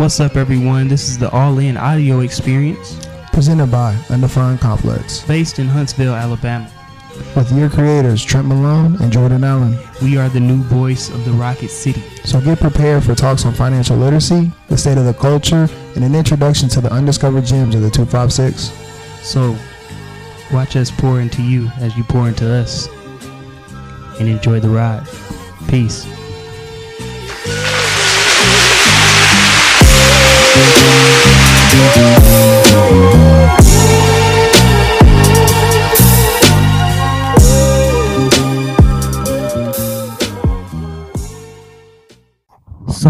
What's up, everyone? This is the All In Audio Experience Presented by Undefined Complex. based in Huntsville, Alabama. With your creators, Trent Malone and Jordan Allen. We are the new voice of the Rocket City. So get prepared for talks on financial literacy, the state of the culture, and an introduction to the undiscovered gems of the 256. So, watch us pour into you as you pour into us. And enjoy the ride. Peace. So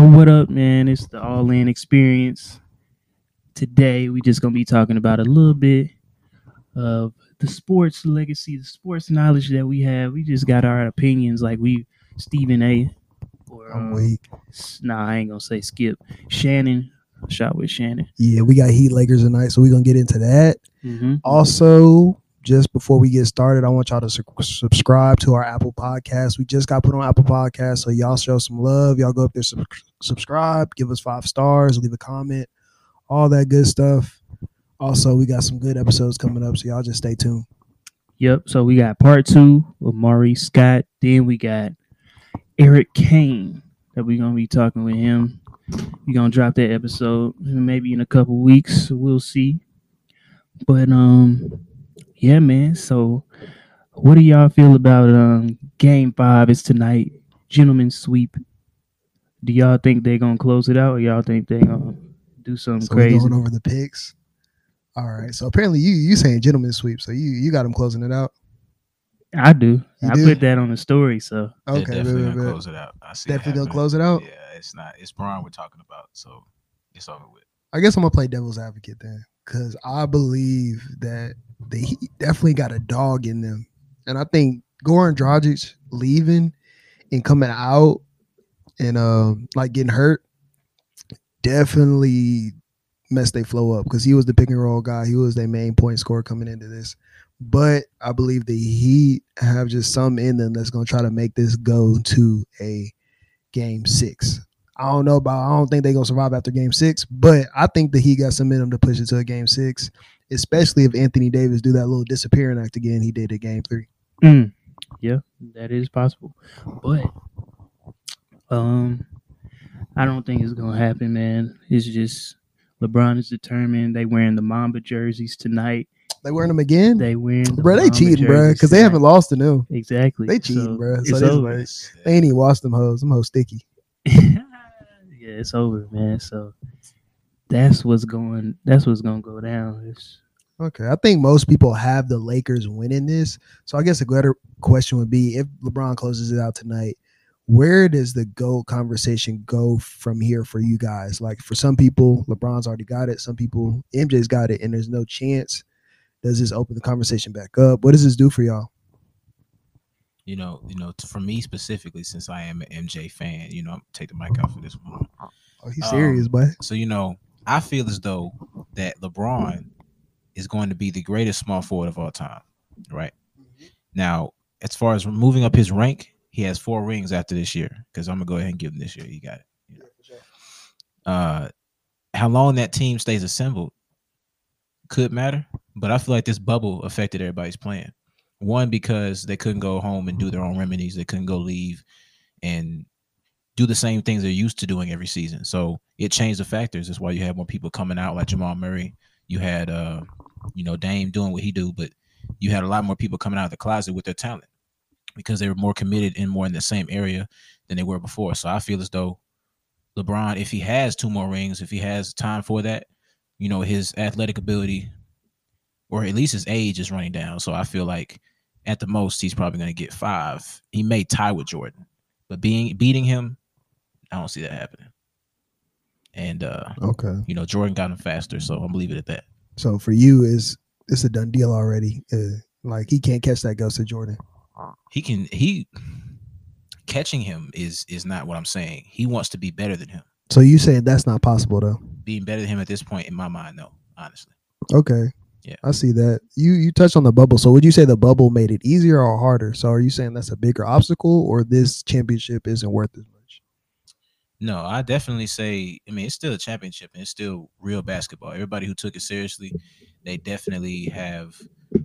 what up, man? It's the All In Experience. Today we just gonna be talking about a little bit of the sports legacy, the sports knowledge that we have. We just got our opinions, like we Stephen A. Or I'm um, weak. nah, I ain't gonna say Skip. Shannon, shot with Shannon. Yeah, we got Heat Lakers tonight, so we're to get into that. Mm-hmm. Also, just before we get started, I want y'all to su- subscribe to our Apple Podcast. We just got put on Apple Podcast, so y'all show some love. Y'all go up there, sub- subscribe, give us five stars, leave a comment, all that good stuff. Also, we got some good episodes coming up, so y'all just stay tuned. Yep. So we got part two with Maurice Scott. Then we got Eric Kane that we're gonna be talking with him. We're gonna drop that episode maybe in a couple weeks. We'll see. But um, yeah, man. So what do y'all feel about um game five? It's tonight, gentlemen sweep. Do y'all think they're gonna close it out, or y'all think they're gonna do something So crazy? going over the picks. All right. So apparently you you saying gentlemen sweep, so you you got them closing it out. I do. You I do? put that on the story. So They're Okay, definitely gonna bet, close it out. I see. bet. it definitely gonna close it out. It's not. It's Bron we're talking about, so it's over with. I guess I'm gonna play devil's advocate then, because I believe that they definitely got a dog in them, and I think Goran Dragic leaving and coming out and um like getting hurt definitely messed their flow up because he was the pick and roll guy. He was their main point scorer coming into this. But I believe the Heat have just some in them that's gonna try to make this go to a game six. I don't know about. I don't think they're gonna survive after game six, but I think that he got some in him to push it to a game six, especially if Anthony Davis do that little disappearing act again he did at game three. Mm, yeah, that is possible. But um I don't think it's gonna happen, man. It's just LeBron is determined. They wearing the Mamba jerseys tonight. They wearing them again, They wearing the bro. They Mamba cheating, bro, because they haven't lost to them. exactly. They cheating, So, bro. So It's this- over. It's- They ain't even washed them hoes. Them hoes sticky. Yeah, it's over, man. So that's what's going. That's what's gonna go down. It's, Okay, I think most people have the Lakers winning this. So I guess a better question would be if LeBron closes it out tonight, where does the GOAT conversation go from here for you guys? Like for some people, LeBron's already got it. Some people, MJ's got it, and there's no chance. Does this open the conversation back up? What does this do for y'all? You know, you know, for me specifically, since I am an MJ fan, you know, I'm take the mic out for this one. Oh, he's Um, serious, boy. So you know, I feel as though that LeBron is going to be the greatest small forward of all time, right? Now, as far as moving up his rank, he has four rings after this year. Because I'm gonna go ahead and give him this year. He got it. you know. Uh, how long that team stays assembled could matter, but I feel like this bubble affected everybody's plan. One because they couldn't go home and do their own remedies. They couldn't go leave and do the same things they're used to doing every season. So it changed the factors. That's why you had more people coming out like Jamal Murray. You had uh, you know, Dame doing what he do, but you had a lot more people coming out of the closet with their talent because they were more committed and more in the same area than they were before. So I feel as though LeBron, if he has two more rings, if he has time for that, you know, his athletic ability or at least his age is running down. So I feel like at the most he's probably going to get five. He may tie with Jordan, but being beating him, I don't see that happening. And uh, Okay. you know, Jordan got him faster, so I'm leave it at that. So for you, is it's a done deal already? Uh, like he can't catch that ghost of Jordan. He can he catching him is is not what I'm saying. He wants to be better than him. So you saying that's not possible though? Being better than him at this point, in my mind, no, honestly. Okay. Yeah. I see that. You you touched on the bubble. So would you say the bubble made it easier or harder? So are you saying that's a bigger obstacle or this championship isn't worth as much? No, I definitely say. I mean, it's still a championship and it's still real basketball. Everybody who took it seriously, they definitely have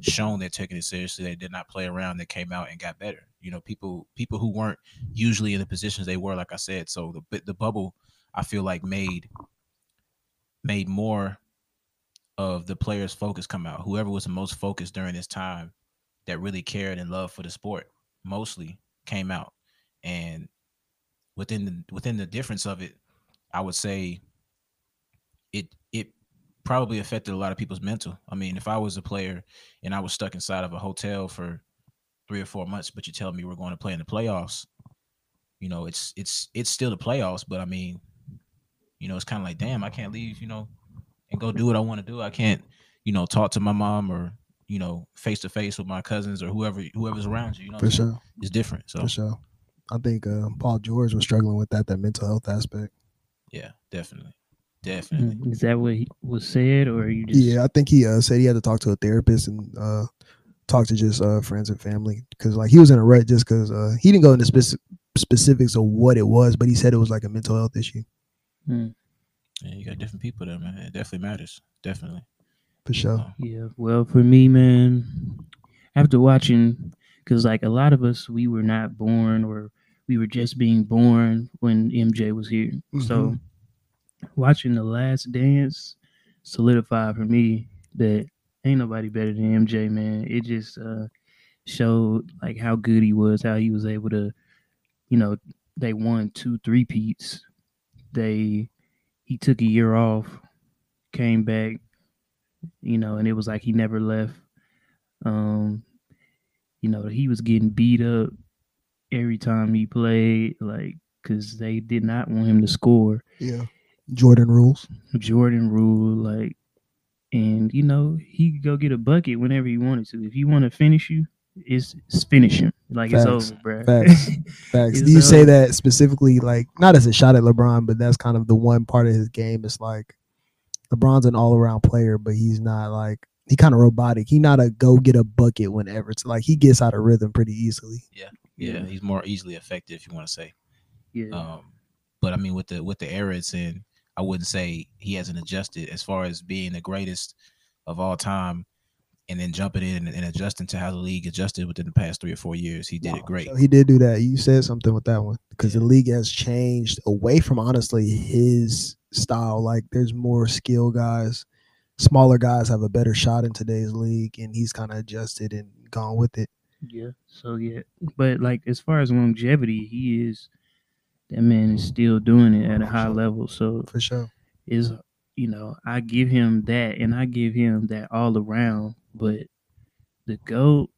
shown they're taking it seriously. They did not play around. They came out and got better. You know, people people who weren't usually in the positions they were, like I said. So the the bubble, I feel like made made more of the players' focus come out. Whoever was the most focused during this time, that really cared and loved for the sport, mostly came out. And within the within the difference of it, I would say it it probably affected a lot of people's mental. I mean, if I was a player and I was stuck inside of a hotel for three or four months, but you tell me we're going to play in the playoffs, you know, it's it's it's still the playoffs, but I mean, you know, it's kind of like, damn, I can't leave, you know, and go do what I want to do. I can't, you know, talk to my mom or you know, face to face with my cousins or whoever whoever's around you. You know, For sure. it's different. So For sure. I think uh, Paul George was struggling with that, that mental health aspect. yeah, definitely, definitely. Mm, Is that what he was said, or you just? Yeah, I think he uh, said he had to talk to a therapist and uh, talk to just uh, friends and family because like he was in a rut just because uh, he didn't go into speci- specifics of what it was, but he said it was like a mental health issue Mm, Yeah, you got different people there, man. It definitely matters. Definitely. for sure. Yeah. Well, for me, man, after watching, because like a lot of us, we were not born, or we were just being born when MJ was here. So watching the Last Dance solidified for me that ain't nobody better than MJ, man. It just uh, showed like how good he was, how he was able to, you know, they won two three peats. They he took a year off, came back, you know, and it was like he never left. Um, you know, he was getting beat up every time he played, like because they did not want him to score. Yeah. Jordan rules. Jordan rule, like, and you know he could go get a bucket whenever he wanted to. If he want to finish you, it's, it's finish him. Like Facts. it's over, bro. Facts. Facts. Do you say that specifically, like not as a shot at LeBron, but that's kind of the one part of his game. It's like LeBron's an all around player, but he's not like he kind of robotic. He not a go get a bucket whenever. It's like he gets out of rhythm pretty easily. yeah, yeah. he's more easily effective, if you want to say. yeah. Um, but I mean, with the with the era it's in, I wouldn't say he hasn't adjusted as far as being the greatest of all time, and then jumping in and, and adjusting to how the league adjusted within the past three or four years. He did it great. So he did do that. You said something with that one because the league has changed away from honestly his style. Like there's more skill guys, smaller guys have a better shot in today's league, and he's kind of adjusted and gone with it. Yeah. So yeah, but like as far as longevity, he is that man is still doing it at a high level. So for sure. is you know I give him that, and I give him that all around. But the goat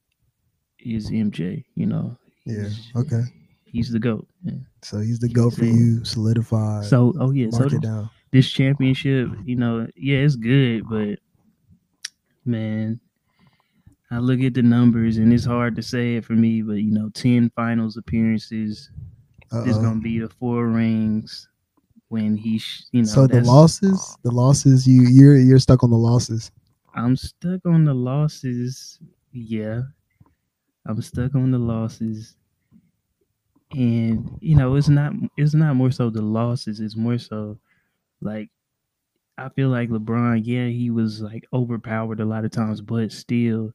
is MJ. You know. Yeah. Okay. He's the goat. Yeah. So he's the goat for you, solidified. So oh yeah. So mark th- it down. this championship, you know, yeah, it's good, but man, I look at the numbers and it's hard to say it for me, but you know, ten finals appearances. This Uh-oh. gonna be the four rings when he, sh- you know. so the losses, the losses, you you're you're stuck on the losses. I'm stuck on the losses. Yeah, I'm stuck on the losses, and you know, it's not it's not more so the losses. It's more so like I feel like LeBron. Yeah, he was like overpowered a lot of times, but still,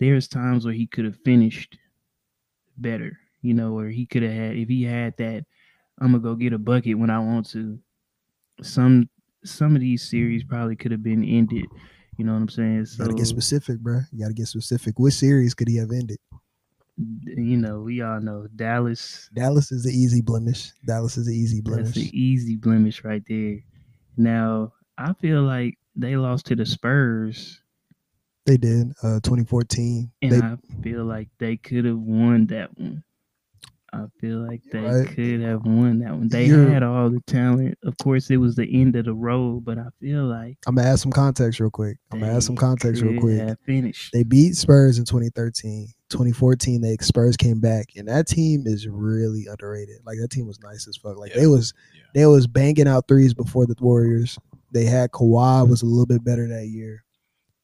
there's times where he could have finished better. You know, or he could have had if he had that. I'm gonna go get a bucket when I want to. Some some of these series probably could have been ended. You know what I'm saying? You So gotta get specific, bro. You gotta get specific. Which series could he have ended? you know, we all know Dallas. Dallas is the easy blemish. Dallas is the easy That's blemish. an easy blemish right there. Now I feel like they lost to the Spurs, They did. Uh 2014. and They I feel like they could have won that one. I feel like they Right. could have won that one. They You're- had all the talent. Of course, it was the end of the road, but I feel like I'm gonna add some context real quick. I'm gonna add some context real quick. have finished. They beat Spurs in 2013. 2014, they Spurs came back, and that team is really underrated. Like that team was nice as fuck. Like Yeah. they was Yeah. they was banging out threes before the Warriors. They had Kawhi was a little bit better that year.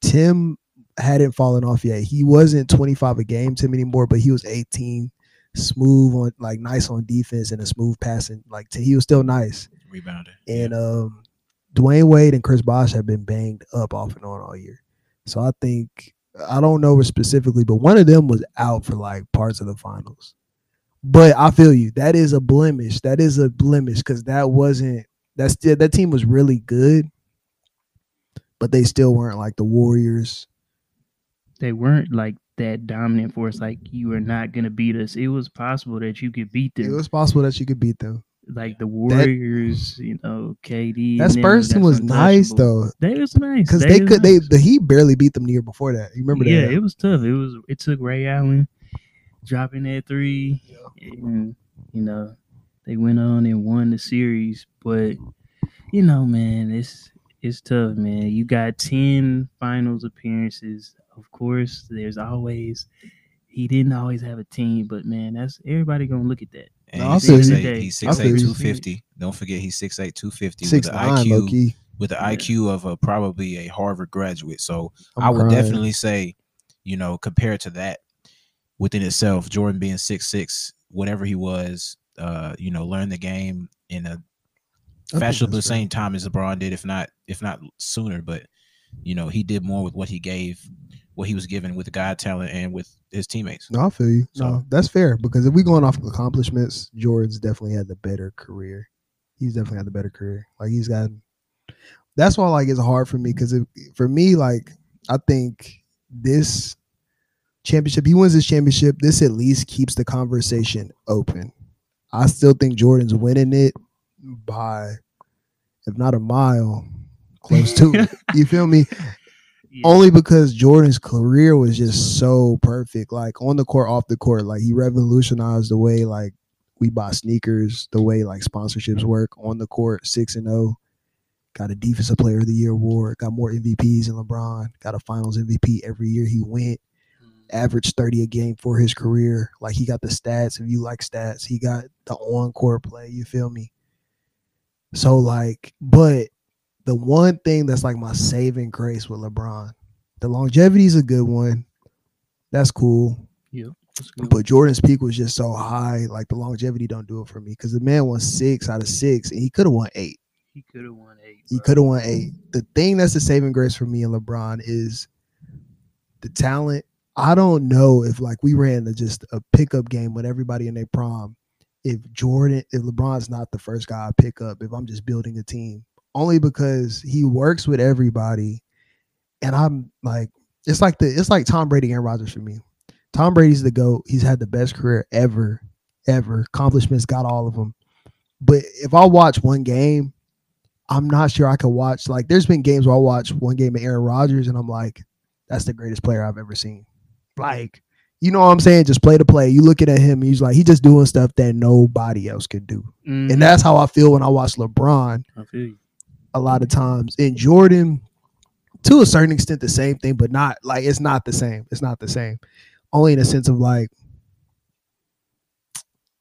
Tim hadn't fallen off yet. He wasn't 25 a game Tim anymore, but he was 18 smooth on like nice on defense and a smooth passing. Like he was still nice. rebounder. And um, Dwyane Wade and Chris Bosh have been banged up off and on all year. So I think I don't know specifically, but one of them was out for like parts of the finals. But I feel you. That is a blemish. That is a blemish because that wasn't that still that team was really good, but they still weren't like the Warriors. They weren't like that dominant force. Like you are not gonna beat us. It was possible that you could beat them. It was possible that you could beat them. like the Warriors, you know, KD. That Spurs team was nice though, They was nice because they was could. They nice. the Heat barely beat them the year before that. You remember that? yeah, that? it was tough. It was. It took Ray Allen dropping that three, and you know they went on and won the series. But you know, man, it's it's tough, man. You got ten finals appearances. Of course, there's always he didn't always have a team, but man, that's everybody gonna look at that. And No, I he's feel six you. eight. He's I six feel eight you. two fifty. Don't forget he's six eight two fifty with Six the nine, IQ with the Yeah. IQ of a probably a Harvard graduate. So I'm I would crying. definitely say, you know, compared to that within itself, Jordan being six six, whatever he was, uh, you know, learned the game in a think fashionable the that's fair. same time as LeBron did, if not if not sooner. But you know, he did more with what he gave, what he was given with God talent and with his teammates. No, I feel you. So- no, that's fair because if we going off of accomplishments, Jordan's definitely had the better career. He's definitely had the better career. Like he's got. That's why like it's hard for me because for me like I think this championship he wins this championship. This at least keeps the conversation open. I still think Jordan's winning it by, if not a mile, close to it. You feel me? Yeah. only because Jordan's career was just so perfect. Like on the court, off the court, like he revolutionized the way like we buy sneakers, the way like sponsorships work on the court. Six and zero, got a Defensive Player of the Year award, got more MVPs than LeBron, got a Finals MVP every year he went. Mm. Averaged thirty a game for his career. Like he got the stats. If you like stats, he got the on court play. You feel me? So like, but the one thing that's like my saving grace with LeBron, the longevity is a good one. That's cool. That's good. But Jordan's peak was just so high. Like the longevity don't do it for me because the man won six out of six and he could have won eight. he could have won eight. He could have won eight. The thing that's the saving grace for me and LeBron is the talent. I don't know if like we ran a, just a pickup game with everybody in their prom. If Jordan, if LeBron's not the first guy I pick up, if I'm just building a team, only because he works with everybody, and I'm like, it's like the it's like Tom Brady, and Aaron Rodgers for me. Tom Brady's the goat. He's had the best career ever, ever. Accomplishments, got all of them. But if I watch one game, I'm not sure I could watch. Like, there's been games where I watch one game of Aaron Rodgers, and I'm like, that's the greatest player I've ever seen. Like, you know what I'm saying? Just play to play. You looking at him, he's like, he's just doing stuff that nobody else could do. Mhm. And that's how I feel when I watch LeBron I feel you. A lot of times. And Jordan, to a certain extent, the same thing, but not like it's not the same. It's not the same. Only in a sense of like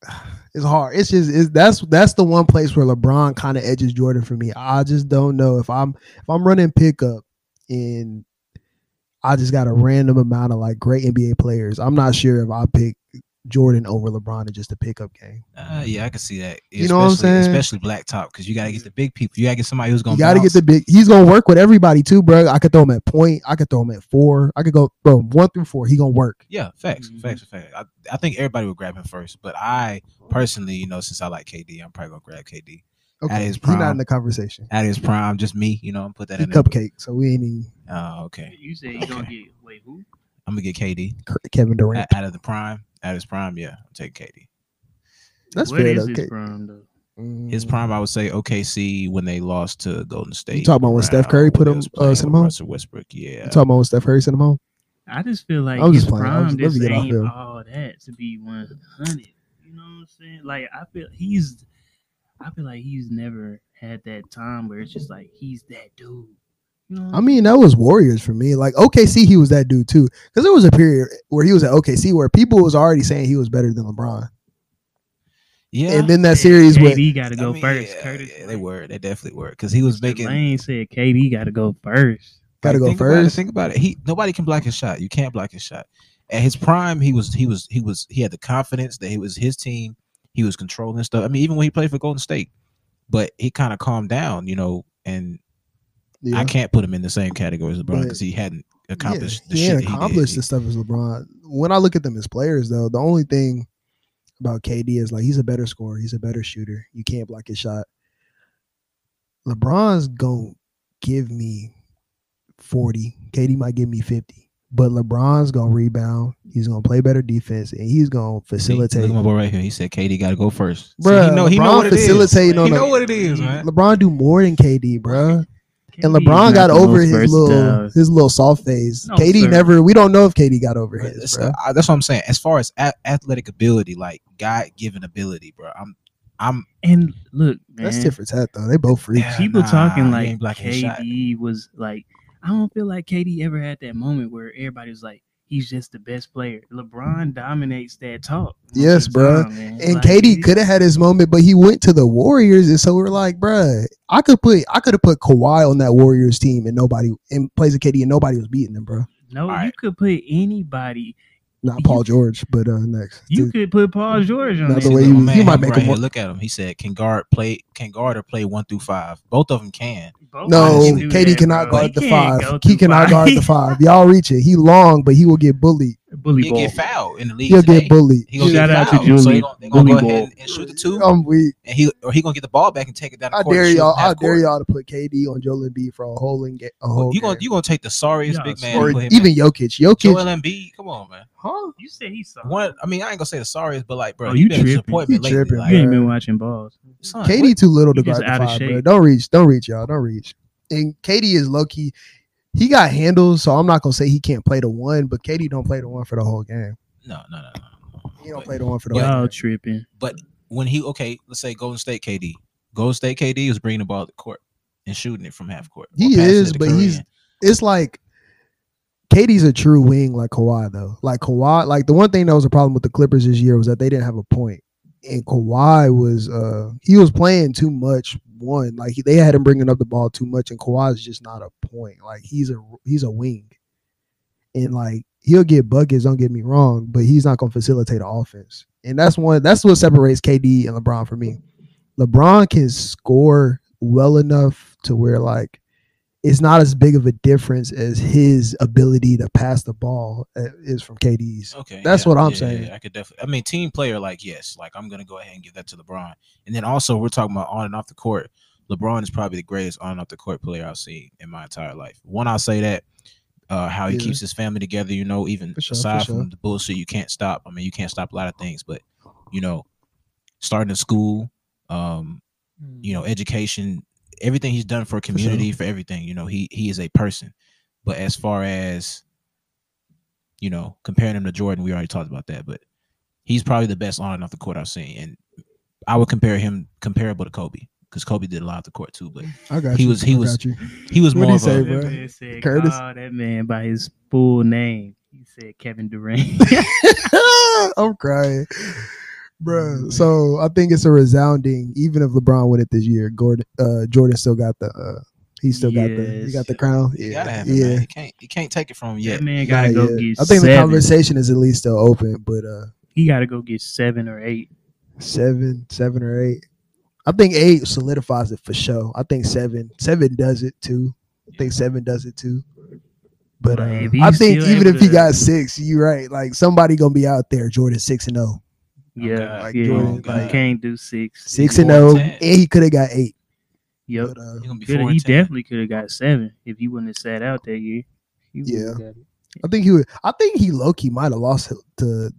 it's hard. It's just it's, that's that's the one place where LeBron kind of edges Jordan for me. I just don't know if I'm if I'm running pickup and I just got a random amount of like great NBA players. I'm not sure if I pick Jordan over LeBron in just a pickup game. Uh, yeah, I can see that. You know what I'm saying? Especially black top because you got to get the big people. You got to get somebody who's going. to You got to get the big. He's gonna work with everybody too, bro. I could throw him at point. I could throw him at four. I could go, bro, one through four. He gonna work. Yeah, facts, Mhm. facts, facts. I, I think everybody would grab him first, but I personally, you know, since I like KD, I'm probably gonna grab KD Okay, At his he's not in the conversation. at his prime. Just me, you know, and put that He in there. cupcake, so we ain't even Oh, okay. You said you gonna get wait who? I'm gonna get KD Kevin Durant. at, out of the prime. At his prime, yeah, I'm taking KD. That's What fair. is though. his Okay. prime though? His prime, I would say OKC when they lost to Golden State. talking about when Steph Curry put when they him, was uh, playing sent him home? Russell Westbrook, yeah. You talking about when Steph Curry sent him home? I just feel like I was his playing. Prime just- let just ain't all that to be one hundred. You know what I'm saying? Like I feel he's, I feel like he's never had that time where it's just like he's that dude. You know I mean, that was Warriors for me. Like OKC, he was that dude too. Because there was a period where he was at OKC where people was already saying he was better than LeBron. yeah, And then that saying? series with KD got to I go mean, first. yeah, Curtis, yeah, they were. They definitely were because he was Mr. making. Lane said KD got to go first. got to go think About it, first. think about it. He nobody can block his shot. You can't block his shot. at his prime, he was he was he was he had the confidence that it was his team. He was controlling stuff. I mean, even when he played for Golden State, but he kind of calmed down, you know. And Yeah. I can't put him in the same category as LeBron because he hadn't accomplished yeah, the he shit ain't he did. accomplished He- the stuff as LeBron. When I look at them as players, though, the only thing about KD is like he's a better scorer, he's a better shooter. You can't block his shot. LeBron's gonna give me forty. KD might give me fifty, but LeBron's gonna rebound. He's gonna play better defense, and he's gonna See, facilitate. Look at my boy right here. He said KD got to go first. See, Bruh, he know he know what it is. He know what it is, man. LeBron do more than KD, bruh. And LeBron got over his little versatile. his little soft phase. No, KD sir. never. We don't know if KD got over his. That's, bruh. uh, that's what I'm saying. As far as a- athletic ability, like God given ability, bro. I'm I'm And look, man, That's different hat though. They both freaks. Yeah, people nah, talking he like ain't blocking his shot. KD was like. I don't feel like KD ever had that moment where everybody was like, he's just the best player. LeBron dominates that talk. Yes, the bruh. time. And Like, KD could have had his moment, but he went to the Warriors, and so we're like, bruh, I could put I could have put Kawhi on that Warriors team, and nobody and plays a KD, and nobody was beating them, bro. No, you Alright. could put anybody. Not Paul George, but uh next. You Dude, could put Paul George on Not the way you- my you might make right him here, Look at him. He said, "Can guard play? Can guard or play one through five? Both of them can. Both no, of them do KD that, cannot bro. guard He the five. He cannot five. guard the five. Y'all reach it. He long, but he will get bullied. Bully He'll ball. get fouled in the league He'll today. get bullied. He gonna Shout get out to fouled. So Julian. he gonna, they gonna go ball. ahead and shoot the two, I'm weak. and he or he gonna get the ball back and take it down the I court. dare y'all. from half I dare court. y'all to put KD on Joel Embiid for a whole in ga- a whole. You gonna you gonna take the sorriest Yeah, big man, or and put him even in. Jokic. Jokic. Joel Embiid? Come on, man. huh? You said he's sorry. One, I mean, I ain't gonna say the sorriest, but like, bro, Oh, he you been a tripping. You tripping, Like, You ain't been watching balls. son, KD what- too little to You just guard the out of five, bro. shape. Don't reach. Don't reach, y'all. Don't reach. And KD is low key. He got handles, so I'm not gonna say he can't play the one, but KD don't play the one for the whole game. no, no, no, no. He don't But play the one for the whole Y'all game. tripping. when he okay, let's say Golden State KD. Golden State KD was bringing the ball to court and shooting it from half court. He passing it is, to but Curry he's- It's like KD's a true wing like Kawhi though. Like Kawhi, like the one thing that was a problem with the Clippers this year was that they didn't have a point. And Kawhi was uh he was playing too much one. Like they had him bringing up the ball too much and Kawhi's just not a point. Like he's a he's a wing. And like he'll get buckets, don't get me wrong, but he's not to facilitate an offense. And that's one that's what separates KD and LeBron for me. LeBron can score well enough to where like it's not as big of a difference as his ability to pass the ball uh, is from KD's. Okay, That's yeah, what I'm yeah, saying. yeah, I could definitely. I mean, team player, like yes, like I'm gonna go ahead and give that to LeBron. And then also, we're talking about on and off the court. LeBron is probably the greatest on and off the court player I've seen in my entire life. One, I'll say that uh, how he Yeah. keeps his family together. You know, even sure, for aside sure. from the bullshit, you can't stop. I mean, you can't stop a lot of things, but you know, starting a school, um, you know, education, everything he's done for community, for, everything. You know, he he is a person. But as far as you know, comparing him to Jordan, we already talked about that. But he's probably the best on and off the court I've seen, and I would compare him comparable to Kobe because Kobe did a lot of the court too. But I got He you. was- he I was- got you. he was What'd more he of say, a bro? Man said, Curtis? call that man by his full name. He said Kevin Durant. I'm crying. Bro, so I think it's a resounding. Even if LeBron win it this year, Gordon, uh, Jordan still got the. Uh, he still got the. He got the crown. you Yeah, gotta have it, yeah. man. You can't you can't take it from him yet. That man gotta Not go yet. get I think the conversation is at least still open, but uh, he gotta go get seven or eight. seven, seven or eight. I think eight solidifies it for sure. I think seven, seven does it too. I think seven does it too. But uh, Like, if he's I think even if he to- got six, you're right. Like somebody gonna be out there. Jordan six and zero, Yeah, God. Like yeah. Jordan, like- can't do six. six and four zero, and and he could have got eight. Yep. But, uh, He's gonna be he definitely could have got seven if he wouldn't have sat out that year. Yeah. I think he would. I think he low key might have lost to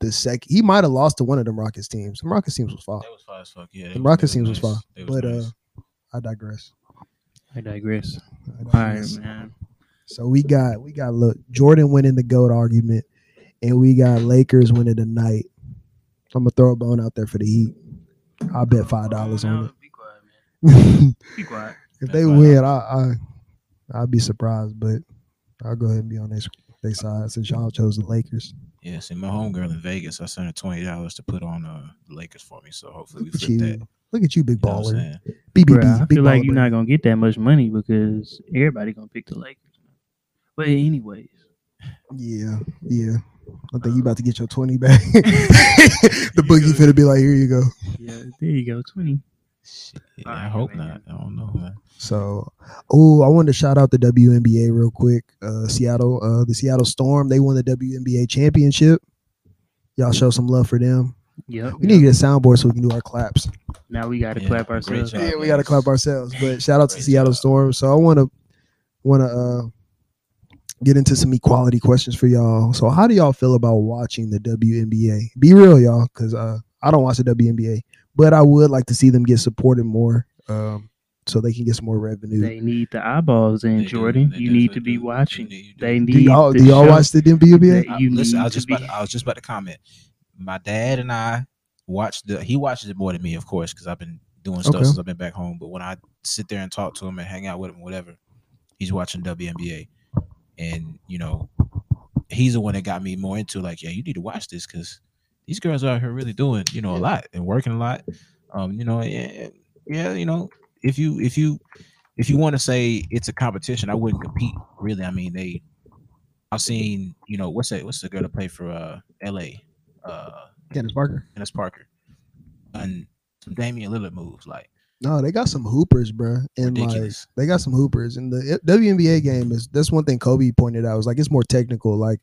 the second. He might have lost to one of them Rockets teams. The Rockets teams was far. That was fire as fuck. Yeah, The Rockets they teams was nice. far. They was But uh. I digress. I digress. I All right, man. So we got we got look Jordan winning the goat argument, and we got Lakers winning the night. I'm gonna throw a bone out there for the Heat. I bet five dollars on it. Be quiet, man. Be quiet. if Bet they $5. win, I I I'll be surprised, but I'll go ahead and be on their their side since y'all chose the Lakers. Yeah, see, my homegirl in Vegas, I sent her twenty dollars to put on uh, the Lakers for me. So hopefully we Look at flip you, that. Look at you, big know what I'm baller. BBB, Bruh, I big feel like baller, you're baby. not gonna get that much money because everybody gonna pick the Lakers. But anyways, Yeah, yeah. I think you about to get your twenty back. the boogie finna be like, here you go. Yeah, there you go. Twenty. Shit, I hope man. not. I don't know, man. So, oh, I wanted to shout out the WNBA real quick. Uh, Seattle, uh, the Seattle Storm, they won the WNBA championship. Y'all show some love for them. Yep. We need to get a soundboard so we can do our claps. Now we got to Yeah, clap ourselves. job. Yeah, we got to clap ourselves. But shout out to Great Seattle job. Storm. So I want to want to uh, get into some equality questions for y'all. So how do y'all feel about watching the WNBA? Be real, y'all, because uh, I don't watch the WNBA, but I would like to see them get supported more, um, so they can get some more revenue. They need the eyeballs in They do, Jordan. they you need to be do. watching. You need- They need. do y'all the do y'all show. watch the WNBA? That you Listen, I need was just to about. be- I was just about to comment. My dad and I watched the. He watches it more than me, of course, because I've been doing stuff Okay. since I've been back home. But when I sit there and talk to him and hang out with him, whatever, he's watching WNBA, and you know, he's the one that got me more into like, yeah, you need to watch this because these girls are out here really doing, you know, a lot and working a lot. Um, you know, yeah, yeah, you know, if you if you if you want to say it's a competition, I wouldn't compete. Really, I mean, they. I've seen, you know, what's that? What's the girl that played for uh L.A. Uh, Candace Parker. Candace Parker, and some Damian Lillard moves like No, they got some hoopers, bruh. And like they got some hoopers. And the WNBA game is that's one thing Kobe pointed out. Was like it's more technical. Like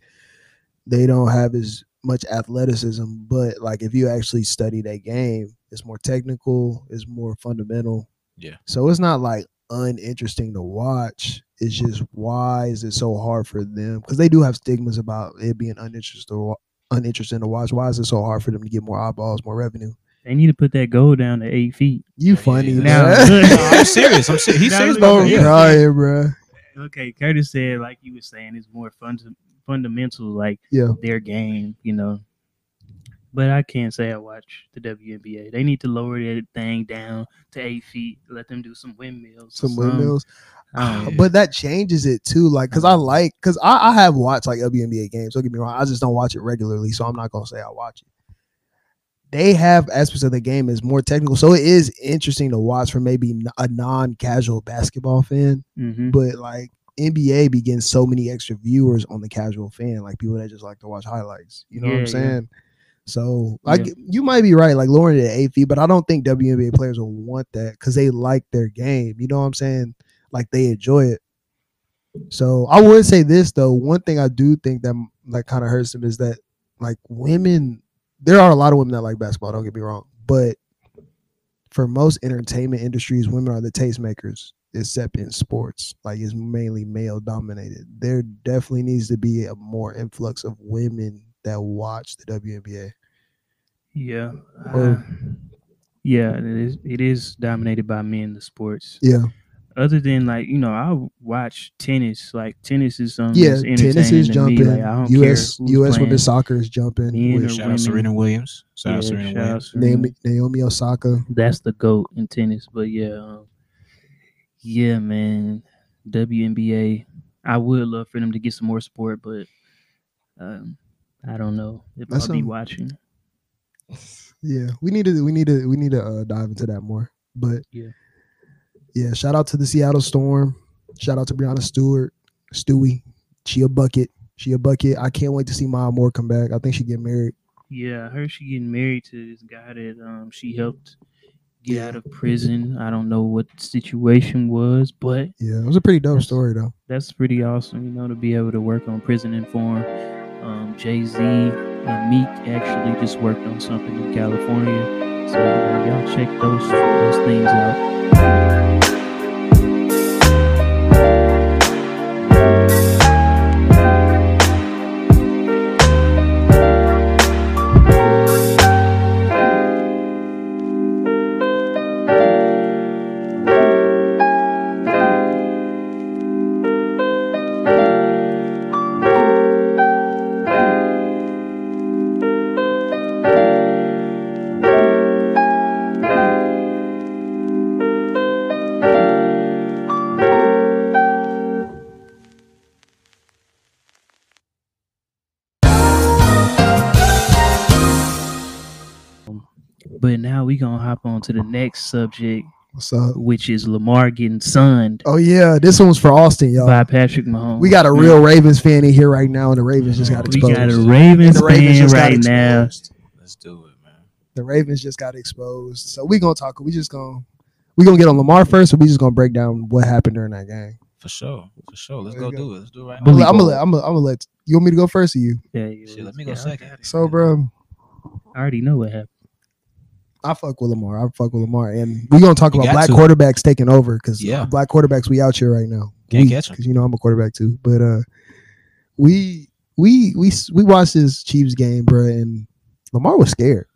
they don't have as much athleticism, but like if you actually study that game, it's more technical, it's more fundamental. Yeah. So it's not like uninteresting to watch. It's just why is it so hard for them? Because they do have stigmas about it being uninteresting uninteresting to watch. Why is it so hard for them to get more eyeballs, more revenue? They need to put that goal down to eight feet. You funny, yeah, Now- man. No, I'm serious. I'm serious. He's Now serious look about at I'm that. him. Yeah. crying, bro. Okay, Curtis said, like you were saying, it's more fun fundamental, like Yeah. their game, you know. But I can't say I watch the WNBA. They need to lower that thing down to eight feet. Let them do some windmills. or Some windmills. I. But that changes it too. Like, cause I like, cause I, I have watched like WNBA games. Don't get me wrong. I just don't watch it regularly, so I'm not gonna say I watch it. They have aspects of the game is more technical, so it is interesting to watch for maybe a non-casual basketball fan. Mhm. But like NBA begins so many extra viewers on the casual fan, like people that just like to watch highlights. You know what I'm yeah. saying? So like Yeah. you might be right, like lowering it to eight feet, but I don't think WNBA players will want that because they like their game. You know what I'm saying? Like they enjoy it. So I would say this though. One thing I do think that like kind of hurts them is that like women, there are a lot of women that like basketball. Don't get me wrong, but for most entertainment industries, women are the tastemakers, except in sports. Like it's mainly male dominated. There definitely needs to be a more influx of women that watch the WNBA. yeah, Or- uh, yeah, it is. It is dominated by men. The sports. Yeah, Other than like you know, I watch tennis. Like tennis is something. yeah. that's Tennis is jumping. Like, I don't U.S. care who's U.S. playing. women's soccer is jumping. With or Shout out. Serena Williams. Shout out Serena shout Williams. Serena. Naomi, Naomi Osaka. that's the goat in tennis. But yeah, um, yeah, man, WNBA. I would love for them to get some more support, but um, I don't know if That's I'll be watching. Yeah, we need to we need to we need to uh, dive into that more. But Yeah. Yeah. Shout out to the Seattle Storm. Shout out to Breanna Stewart, Stewie. She a bucket. She a bucket. I can't wait to see Maya Moore come back. I think she get married. Yeah, I heard she getting married to this guy that um she helped get Yeah. out of prison. I don't know what the situation was, but Yeah, it was a pretty dope story though. that's pretty awesome, you know, to be able to work on Prison Reform. Um, Jay Z and Meek actually just worked on something in California, so know, y'all check those those things out. To the next subject. What's up? which is Lamar getting sunned Oh yeah, this one's for Austin, y'all. by Patrick Mahomes. We got a real Ravens fan in here right now, and the Ravens just got exposed. We got a Ravens the Ravens fan just got right now. exposed. Let's do it, man. The Ravens just got exposed. So we gonna talk. We just gonna we gonna get on Lamar first, or we just gonna break down what happened during that game. For sure. For sure. Let's go go. do it. Let's do it right I'm now. Gonna, I'm, gonna let, I'm, gonna, I'm gonna let you want me to go first, or you? Yeah, yeah, Shit, let me go yeah, second. So, bro, I already know what happened. I fuck with Lamar. I fuck with Lamar, and we gonna talk You about black to. quarterbacks taking over because Yeah. black quarterbacks we out here right now. Can't we, catch 'em. because you know I'm a quarterback too. But uh, we we we we watched this Chiefs game, bro, and Lamar was scared.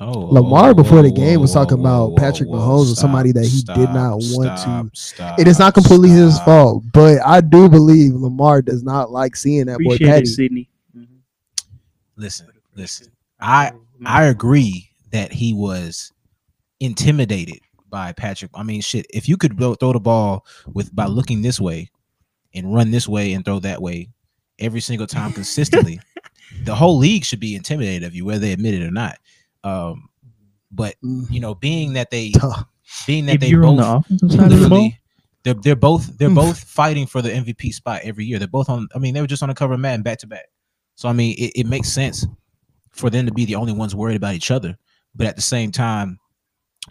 Oh, Lamar whoa, before the game was talking whoa, about whoa, Patrick whoa, Mahomes was stop, somebody that he did not want stop, to. Stop, It is not completely his fault, but I do believe Lamar does not like seeing that boy Appreciate Patty. it, Sydney. Mhm. Listen, listen. I I agree that he was intimidated by Patrick. I mean, shit. If you could throw, throw the ball with by looking this way and run this way and throw that way every single time consistently, the whole league should be intimidated of you, whether they admit it or not. Um, but Mm, you know, being that they, being that if they both the side of the ball, they're they're both they're both fighting for the MVP spot every year. They're both on. I mean, they were just on the cover of Madden back to back. So I mean, it, it makes sense for them to be the only ones worried about each other. But at the same time,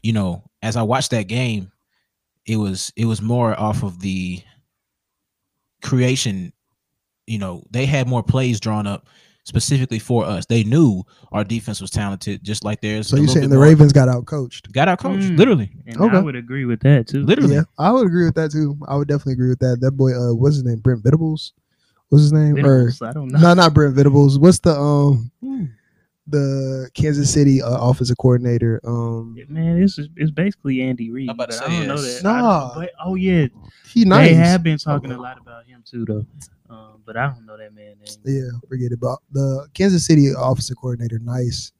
you know, as I watched that game, it was it was more off of the creation. You know, they had more plays drawn up specifically for us. They knew our defense was talented, just like theirs. So you little saying the more. Ravens got out coached? got out coached, Mm. literally, and Okay. I would agree with that too. literally. Yeah, I would agree with that too. I would definitely agree with that. That boy, uh, what's his name? Brent Venables. What's his name? Or I don't know. no, not Brent Venables. What's the um Hmm. The Kansas City uh, offensive coordinator? Um, Man, this is it's basically Andy Reid. I'm about to but say, I don't know yes. that. I- Nah. but oh yeah, he nice. they have been talking a lot about him too, though. Um, but I don't know that man name. Yeah, forget it. But the Kansas City offensive coordinator, nice.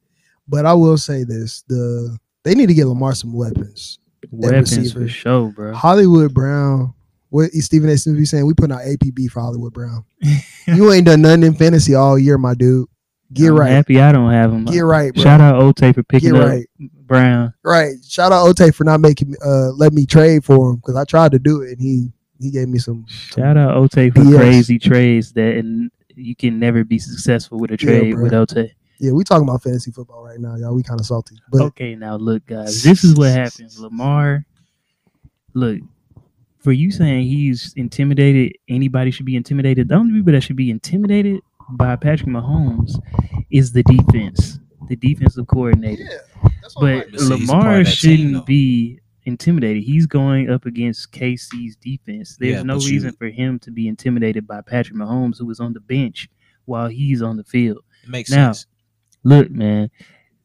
But I will say this: the they need to get Lamar some weapons. Weapons receiver. for sure, bro. Hollywood Brown. What is Stephen A. Smith be saying? We putting out APB for Hollywood Brown. you ain't done nothing in fantasy all year, my dude. Get I'm right. Happy I don't have him. Get right, bro. Shout out Ote for picking Get up right. Brown. Right. Shout out Ote for not making uh let me trade for him because I tried to do it and he he gave me some. Shout out Ote for BS. crazy trades that and you can never be successful with a trade bro. with Ote. Yeah, we talking about fantasy football right now, y'all. We kind of salty, but Okay, now look, guys. This is what happens. Lamar, look, for you saying he's intimidated, anybody should be intimidated. The only people that should be intimidated by Patrick Mahomes is the defense, the defensive coordinator. that's But But see, he's Lamar of shouldn't though. be intimidated. He's going up against KC's defense. There's Yeah, no but you- reason for him to be intimidated by Patrick Mahomes, who was on the bench while he's on the field. It makes Now, sense. Look, man,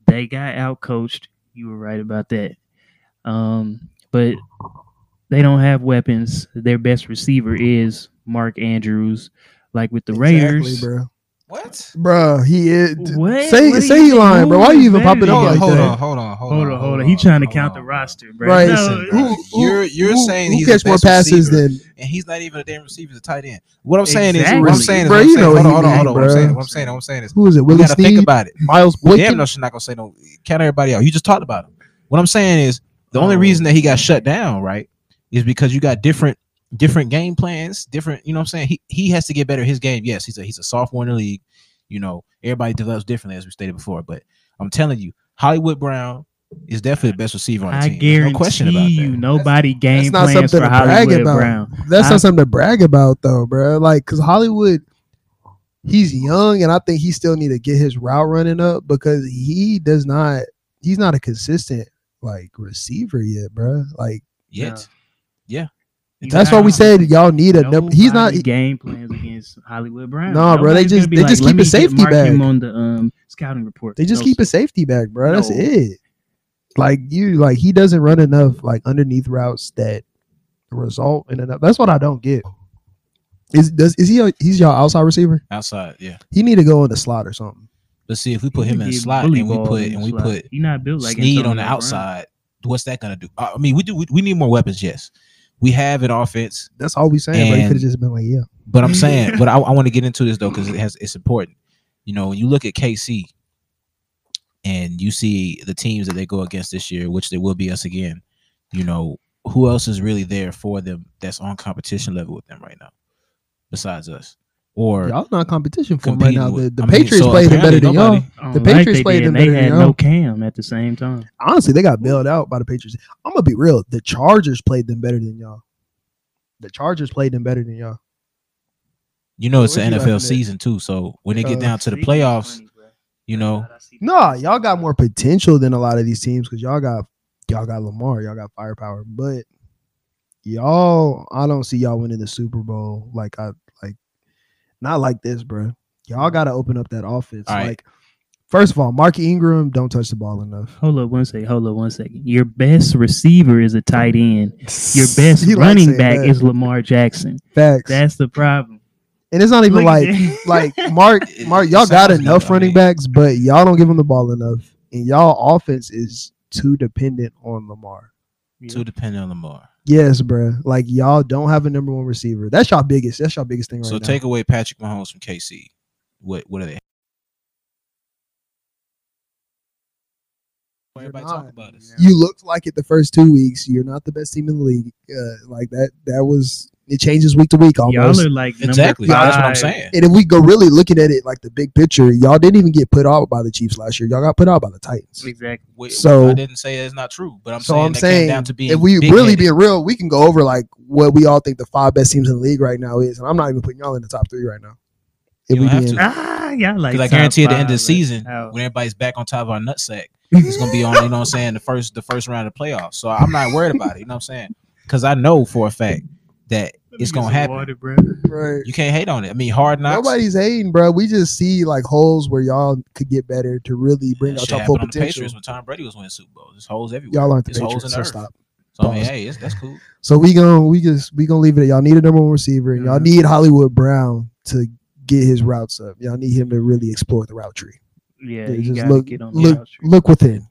they got outcoached. You were right about that. Um, but they don't have weapons. Their best receiver is Mark Andrews. Like with the Raiders, bro. What? Bro, he is. What? Say What say you he lying, bro. Why you even doing, popping up like hold that? on, hold on, hold on, Hold on, on, hold on. He trying to count the roster, bro. Right. No, Who- who- You're- you're who- saying who he's the catch more passes receiver. than and he's not even a damn receiver. He's a tight end. What I'm saying is, what I'm saying Bro, what I'm you know hold what on, hold on, hold on. What I'm saying, what I'm saying, what I'm saying is, who is it? we Willie gotta think about it. Miles Damn, no, she's not gonna say no. Count everybody out. You just talked about him. What I'm saying is, the only Oh. reason that he got shut down, right, is because you got different different game plans, different. You know what I'm saying? He he has to get better his game. Yes, he's a he's a sophomore in the league. You know, everybody develops differently, as we stated before. But I'm telling you, Hollywood Brown is definitely the best receiver on the I team. Guarantee no question about you, that. nobody game not plans something for to brag Hollywood about. Brown. That's I- not something to brag about, though, bro. Like, cause Hollywood, he's young, and I think he still need to get his route running up because he does not. He's not a consistent like receiver yet, bro. Like Yet, He's that's why we gonna- said y'all need a number. He's not. Game plans against Hollywood Brown. Nah, bro, they just- gonna be they just keep a safety back on the um scouting report. They just No, keep a safety back, bro. That's No. it. Like you, like he doesn't run enough like underneath routes that result in enough. That's what I don't get. Is does is he? A, he's y'all outside receiver? outside, yeah. He need to go in the slot or something. But see, if we put He him in the slot and we put and we slot. put he not built like Snead Antonio on the Brown. outside, what's that gonna do? Uh, I mean, we do. We, we need more weapons. Yes, we have an offense, That's all we saying. But he could have just been like, yeah. but I'm saying, but I, I want to get into this though because it has it's important. You know, when you look at KC and you see the teams that they go against this year, which they will be us again, you know, who else is really there for them that's on competition level with them right now, besides us? Or Y'all not competition for them right now. The, the I mean, Patriots so played them better apparently than y'all. nobody- I don't The Patriots they played did, them better than y'all. no Cam at the same time. Honestly, they got bailed out by the Patriots. I'm gonna be real. The Chargers played them better than y'all. The Chargers played them better than y'all. you know it's What an NFL season too. So when they get Uh, down to the playoffs, you know, No, y'all got more potential than a lot of these teams because y'all got y'all got Lamar, y'all got firepower, but y'all, I don't see y'all winning the Super Bowl like I like, not like this, bro. Y'all got to open up that offense. All right. Like, first of all, Mark Ingram don't touch the ball enough. Hold up one second. Hold up one second. Your best receiver is a tight end. Your best running back that. is Lamar Jackson. facts, That's the problem. and it's not even Look like like Mark Mark. Y'all got enough good, running mean. backs, but y'all don't give him the ball enough, and y'all offense is too dependent on Lamar. too dependent on Lamar. Yes, bro. Like y'all don't have a number one receiver. That's y'all biggest. That's y'all biggest thing right so now. So take away Patrick Mahomes from KC. What what are they? You're Everybody talk about us. you looked like it the first two weeks. You're not the best team in the league. Uh, like that. That was it. Changes week to week almost. Y'all are like number Exactly. That's what I'm saying. and if we go really looking at it like the big picture, y'all didn't even get put out by the Chiefs last year. Y'all got put out by the Titans. Exactly. Wait, So- I didn't say it's not true, but I'm so saying I'm that saying came down to being if we big really headed. being real, we can go over like what we all think the five best teams in the league right now is, and I'm not even putting y'all in the top three right now. If You we don't have being- to. Ah, y'all like. Because I top guarantee at the end of the five, season, but how- when everybody's back on top of our nutsack, it's gonna be on. You know what I'm saying? The first the first round of playoffs. So I'm not worried about it. You know what I'm saying? Because I know for a fact that it's gonna happen. water, bro. right. You can't hate on it. I mean, hard knocks. Nobody's hating, bro. We just see like holes where y'all could get better to really bring That out shit your full on the potential. Patriots when Tom Brady was winning Super Bowl. There's holes everywhere. Y'all aren't the There's holes in Patriots, so earth. stop. So I mean, hey, it's, that's cool. So we gonna we just we gonna leave it. at Y'all need a number one receiver, and y'all need Hollywood Brown to get his routes up. Y'all need him to really explore the route tree. Yeah, Yeah, you just gotta look get on the look route tree. look within.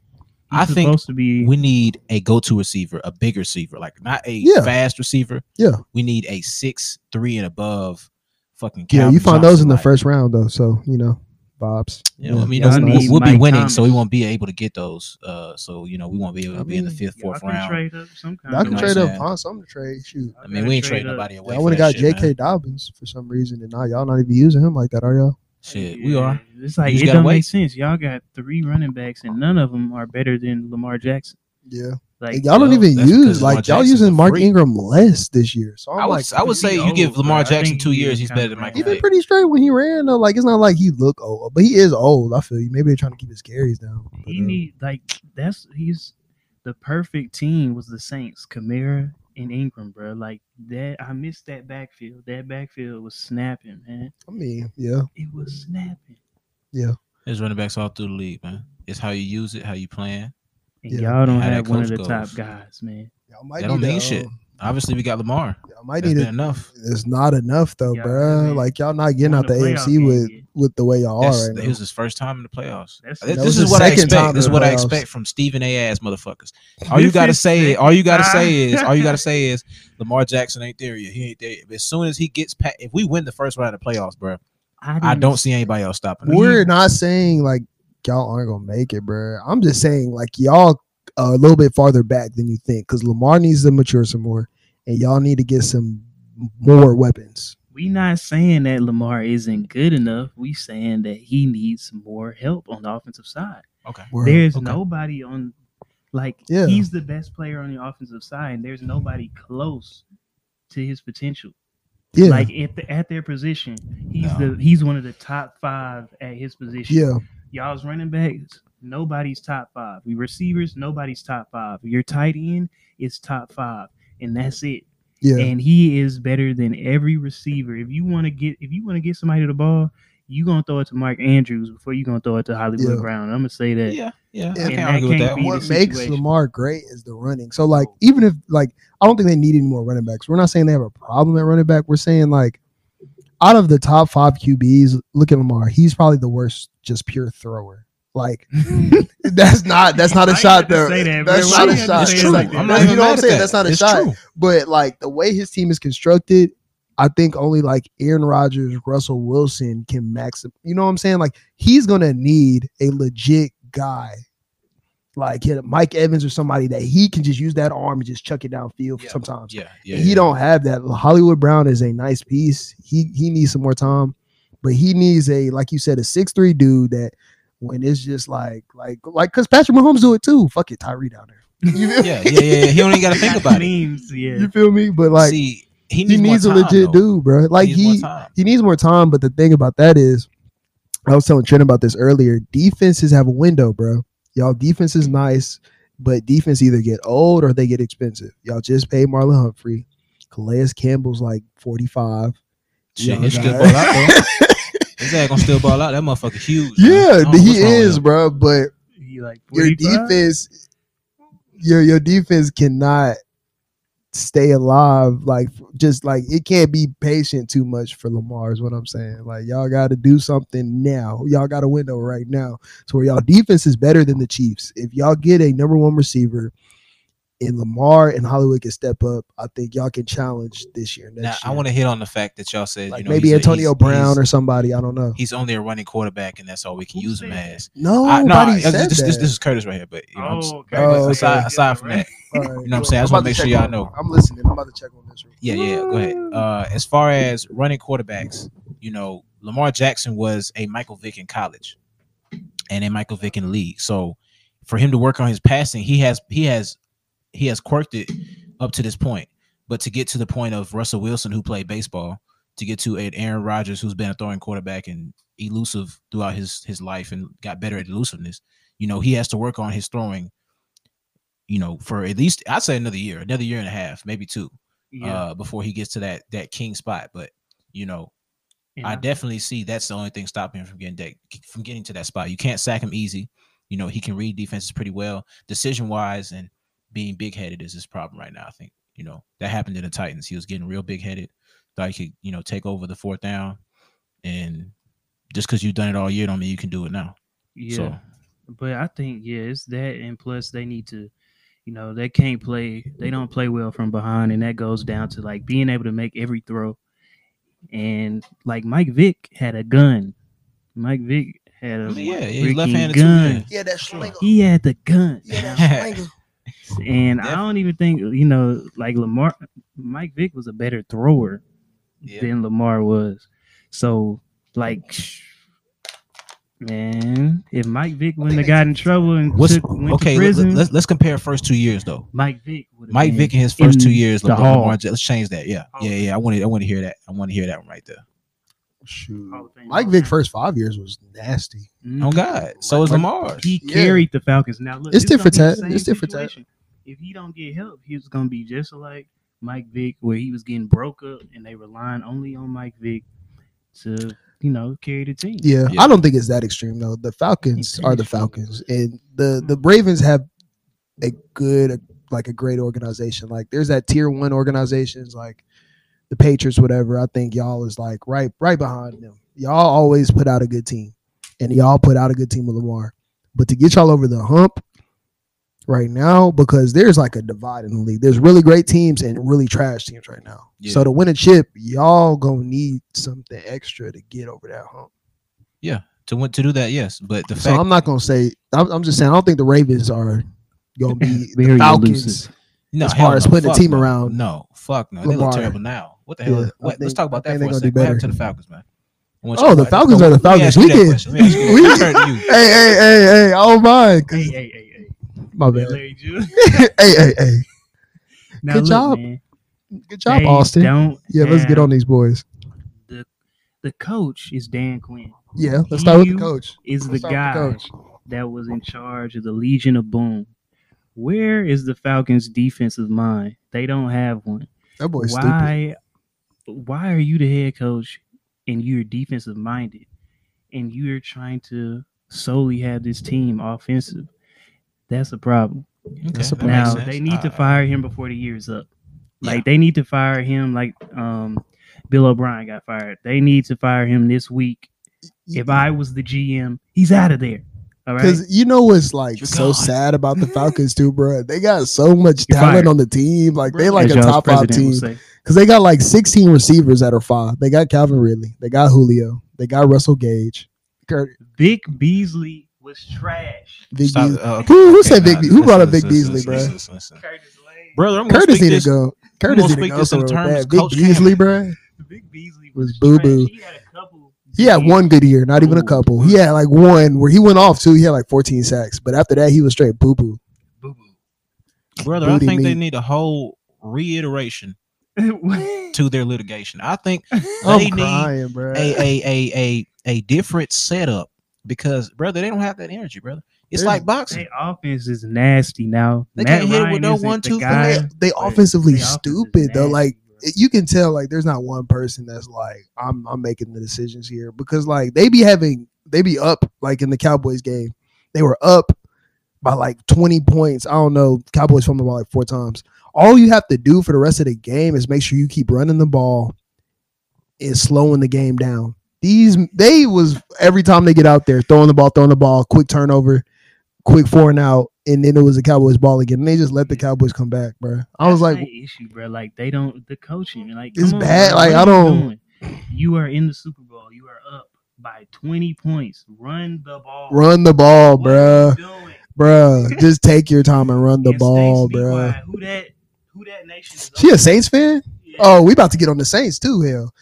He's I think supposed to be. We need a go-to receiver, a big receiver, like not a Yeah. fast receiver. Yeah. We need a six three and above. Fucking Yeah, you find those in the Johnson-like. first round though, so you know, vibes. You know, I mean, Y'all we'll, need we'll be Mike winning, so we won't be able to get those. Uh, so you know, we won't be able to I be in the fifth, Y'all fourth can round. trade up some kind. Y'all can trade what I'm up, saying? find something to trade. Shoot, I mean, we ain't trading nobody away. y'all would would have got shit, J.K. man. Dobbins for some reason, and now y'all not even using him like that, are y'all? Shit, we are. It's like You it gotta don't make sense. Y'all got three running backs, and none of them are better than Lamar Jackson. Yeah, Like and y'all don't even use like y'all using Mark freak. Ingram less this year. So I'm I would, like, I would say he you give Lamar bro. Jackson two he years, he's better than Mike. He's been pretty straight when he ran though. Like it's not like he look old, but he is old. I feel you. Maybe they're trying to keep his carries down. But, he uh, need like that's he's the perfect team was the Saints, Kamara and Ingram, bro. Like that, I missed that backfield. That backfield was snapping, man. I mean, yeah, It was snapping. Yeah, there's running backs all through the league, man. It's how you use it, how you plan. And Yeah. y'all don't How have one of coach the top guys, man. y'all might That don't need mean to, shit. um, Obviously, we got Lamar. y'all might That's need been to. enough. It's not enough though, Y'all bruh. haven't Like y'all not getting out the a playoff AFC game with yet. with the way y'all That's, are right it now. was his first time in the playoffs. That's- This, that this was is what I second time expect. in This is the what I playoffs. expect from Stephen A. ass motherfuckers. All you gotta is say, all you gotta say is, all you gotta say is, Lamar Jackson ain't there yet. He ain't there. Yet. But as soon as he gets past, if we win the first round of the playoffs, bro, I didn't don't see anybody else stopping us. We're not saying like y'all aren't gonna make it, bruh. I'm just saying like y'all are a little bit farther back than you think because Lamar needs to mature some more, and y'all need to get some more weapons. We not saying that Lamar isn't good enough. We saying that he needs more help on the offensive side. Okay. Word. There's okay. nobody on like Yeah. he's the best player on the offensive side, and there's nobody close to his potential. yeah, Like at the, at their position, he's No. the he's one of the top five at his position. yeah, Y'all's running backs, nobody's top five. We receivers, nobody's top five. Your tight end is top five, and that's it. yeah. And he is better than every receiver. If you want to get if you want to get somebody the ball, you gonna throw it to Mark Andrews before you gonna throw it to Hollywood Yeah. Brown. I'm gonna say that. Yeah, yeah. I And can't argue with can't that. what makes situation. Lamar great is the running. So like even if like I don't think they need any more running backs. We're not saying they have a problem at running back. We're saying like out of the top five QBs, look at Lamar. He's probably the worst, just pure thrower. Like that's not that's not a shot have to there. that, that's not a shot. It's true. like? I'm not you know what I'm saying? that. That's not a It's shot. true. But like the way his team is constructed, I think only like Aaron Rodgers, Russell Wilson can max. You know what I'm saying? Like he's gonna need a legit guy like hit Mike Evans or somebody that he can just use that arm and just chuck it downfield Yeah. sometimes. Yeah, yeah. he yeah. don't have that. Hollywood Brown is a nice piece. He he needs some more time, but he needs a like you said a six three dude that when it's just like like like because Patrick Mahomes do it too. Fuck it, Tyree down there. Yeah, yeah, yeah, yeah. He only got to think about it. Memes, yeah. you feel me? But like See, he he needs, needs, more a legit though. dude, bro. Like needs he more time. he needs more time. But the thing about that is, I was telling Trent about this earlier. Defenses have a window, bro. Y'all defense is nice, but defense either get old or they get expensive. Y'all just paid Marlon Humphrey. Calais Campbell's like 45. Shit, Y'all he still got- ball out though. His ass gonna still ball out. That motherfucker huge. yeah, don't he what's wrong with is, bro. But He like your 45? defense, your your defense cannot stay alive. Like just like it can't be patient too much for Lamar. Is what I'm saying. Like y'all got to do something now. Y'all got a window right now. So where y'all defense is better than the Chiefs. If y'all get a number one receiver. And Lamar and Hollywood can step up. I think y'all can challenge this year. Now Next I want to hit on the fact that y'all said like you know maybe he's a- Antonio Brown or somebody. I don't know. he's only a running quarterback and that's all we can Who use him that? as. No, I, no, nobody I- said this, this that. this is Curtis right here, but you know, I'm s- Oh, but Oh, aside okay. aside from that, All right, You know what I'm saying? I just I'm wanna make sure y'all on- know. I'm listening. I'm about to check on this. real yeah, yeah, go ahead. Uh, as far as running quarterbacks, you know, Lamar Jackson was a Michael Vick in college, and a Michael Vick in the league. So, for him to work on his passing, he has he has he has quirked it up to this point. But to get to the point of Russell Wilson, who played baseball, to get to an Aaron Rodgers, who's been a throwing quarterback and elusive throughout his his life and got better at elusiveness, you know, he has to work on his throwing. You know, for at least I'd say another year, another year and a half, maybe two Yeah. uh, before he gets to that that king spot. But you know, and I definitely see that's the only thing stopping him from getting that from getting to that spot. You can't sack him easy. You know, he can read defenses pretty well. Decision wise and being big headed is his problem right now. I think you know that happened to the Titans. He was getting real big headed. Thought he could you know take over the fourth down, and just because you've done it all year don't mean you can do it now. yeah. So But I think yeah, it's that, and plus they need to, you know, they can't play. They don't play well from behind, and that goes down to like being able to make every throw. And like Mike Vick had a gun. Mike Vick had a I mean, yeah, freaking left-handed gun. yeah. Yeah, that slinger. He had the gun. Yeah, that slinger. And I don't even think you know, like Lamar, Mike Vick was a better thrower Yeah. than Lamar was. So, like, man, if Mike Vick wouldn't have got in trouble and What's took, went okay? to Let, prison, us let's compare first two years though. Mike Vick Mike been Vick in his first in two years, the Lamar, Hall. Lamar, let's change that. Yeah, Hall yeah, yeah. I want to, I want to hear that. I want to hear that one right there. Shoot. Hall of Fame. Mike Vick first five years was nasty. Oh God, so is Lamar. He Yeah. carried the Falcons. Now look, It's different be the tat- same it's different tat. situation. If he don't get help, he's gonna be just like Mike Vick, where he was getting broke up and they relying only on Mike Vick to, you know, carry the team. Yeah, Yeah. I don't think it's that extreme though. The Falcons are the Falcons, and the the Ravens have a good, like a great organization. Like there's that tier one organizations like the Patriots, whatever. I think y'all is like right right behind them. Y'all always put out a good team, and y'all put out a good team with Lamar. But to get y'all over the hump right now, because there's like a divide in the league. There's really great teams and really trash teams right now. Yeah. So to win a chip, y'all gonna need something extra to get over that hump. Yeah, to want to do that, yes. But the So fact, I'm not gonna say. I'm, I'm just saying. I don't think the Ravens are gonna be the Falcons. elusive. no, as hell far as no, putting the fuck team no. around no, fuck no, they look terrible now. What the hell? Yeah, I what, let's talk about that for a they're second. gonna What do happened to the. Falcons, man? Oh, the Falcons are the Falcons. ask We that did- question. Let me ask you- we let me did- turn to you. Hey, hey, hey, hey! Oh my! Hey, hey, hey, hey. My bad. Larry June. hey, hey, hey! Now Good look, job. man, Good job, they Austin. Don't Yeah, let's get have- on these boys. The, the coach is Dan Quinn. Yeah, let's start with the You coach. Is the Let's start guy with the coach. that was in charge of the Legion of Boom. Where is the Falcons' defensive mind? They don't have one. That boy's stupid. why? Why are you the head coach and you're defensive minded, and you're trying to solely have this team offensive? That's a problem. Okay, That's a that makes Now they need to Uh, fire him before the year's up. Like Yeah. they need to fire him like um Bill O'Brien got fired. They need to fire him this week. If I was the GM, he's out of there. All right. Because you know what's like You're so gone. sad about the Falcons too, bro. They got so much You're talent fired. on the team. Like they As like a y'all's top five team. Because they got like 16 receivers that are five. They got Calvin Ridley. They got Julio. They got Russell Gage. Kurt. Vic Beasley was trash. Big Stop- Beasley. uh, okay, Who- who okay, said Big nah, Be- who brought up Big listen, Beasley, listen, bruh? listen, listen. Curtis Lane. Brother, I'm gonna Curtis speak need this. to go. Curtis gonna need to go this in somewhere terms Big Beasley, bro. Big Beasley Was was, boo-boo. He had a couple. He had one good year, not even a couple. He had like one where he went off too. He had like 14 sacks, but after that, he was straight boo boo. Boo-boo. Brother, Booty I think they need a whole reiteration to their litigation. I think I'm They need crying, bro. a a a a a different setup because brother, they don't have that energy, brother. It's There's- like boxing. Their offense is nasty now. They Matt can't hit it Ryan with no isn't one, the two, guy. they, they offensively their offense is stupid though. nasty, Like bro. you can tell, like there's not one person that's like I'm I'm making the decisions here because like they be having they be up like in the Cowboys game. They were up by like 20 points. I don't know. Cowboys fumbled the ball like four times. All you have to do for the rest of the game is make sure you keep running the ball and slowing the game down. These they was every time they get out there throwing the ball, throwing the ball, quick turnover, quick four and out, and then it was the Cowboys ball again. And they just let the Cowboys come back, bro. I was That's like, their issue, bro. Like they don't the coaching. Like It's on, bad. bro. Like, What I don't- doing? You are in the Super Bowl. You are up by twenty points. Run the ball. run the ball, What are you bruh. just take your time and run the And ball, bruh. Who that? Who that nation is? She a? Saints fan? Yeah. Oh, we about to get on the Saints too, hell.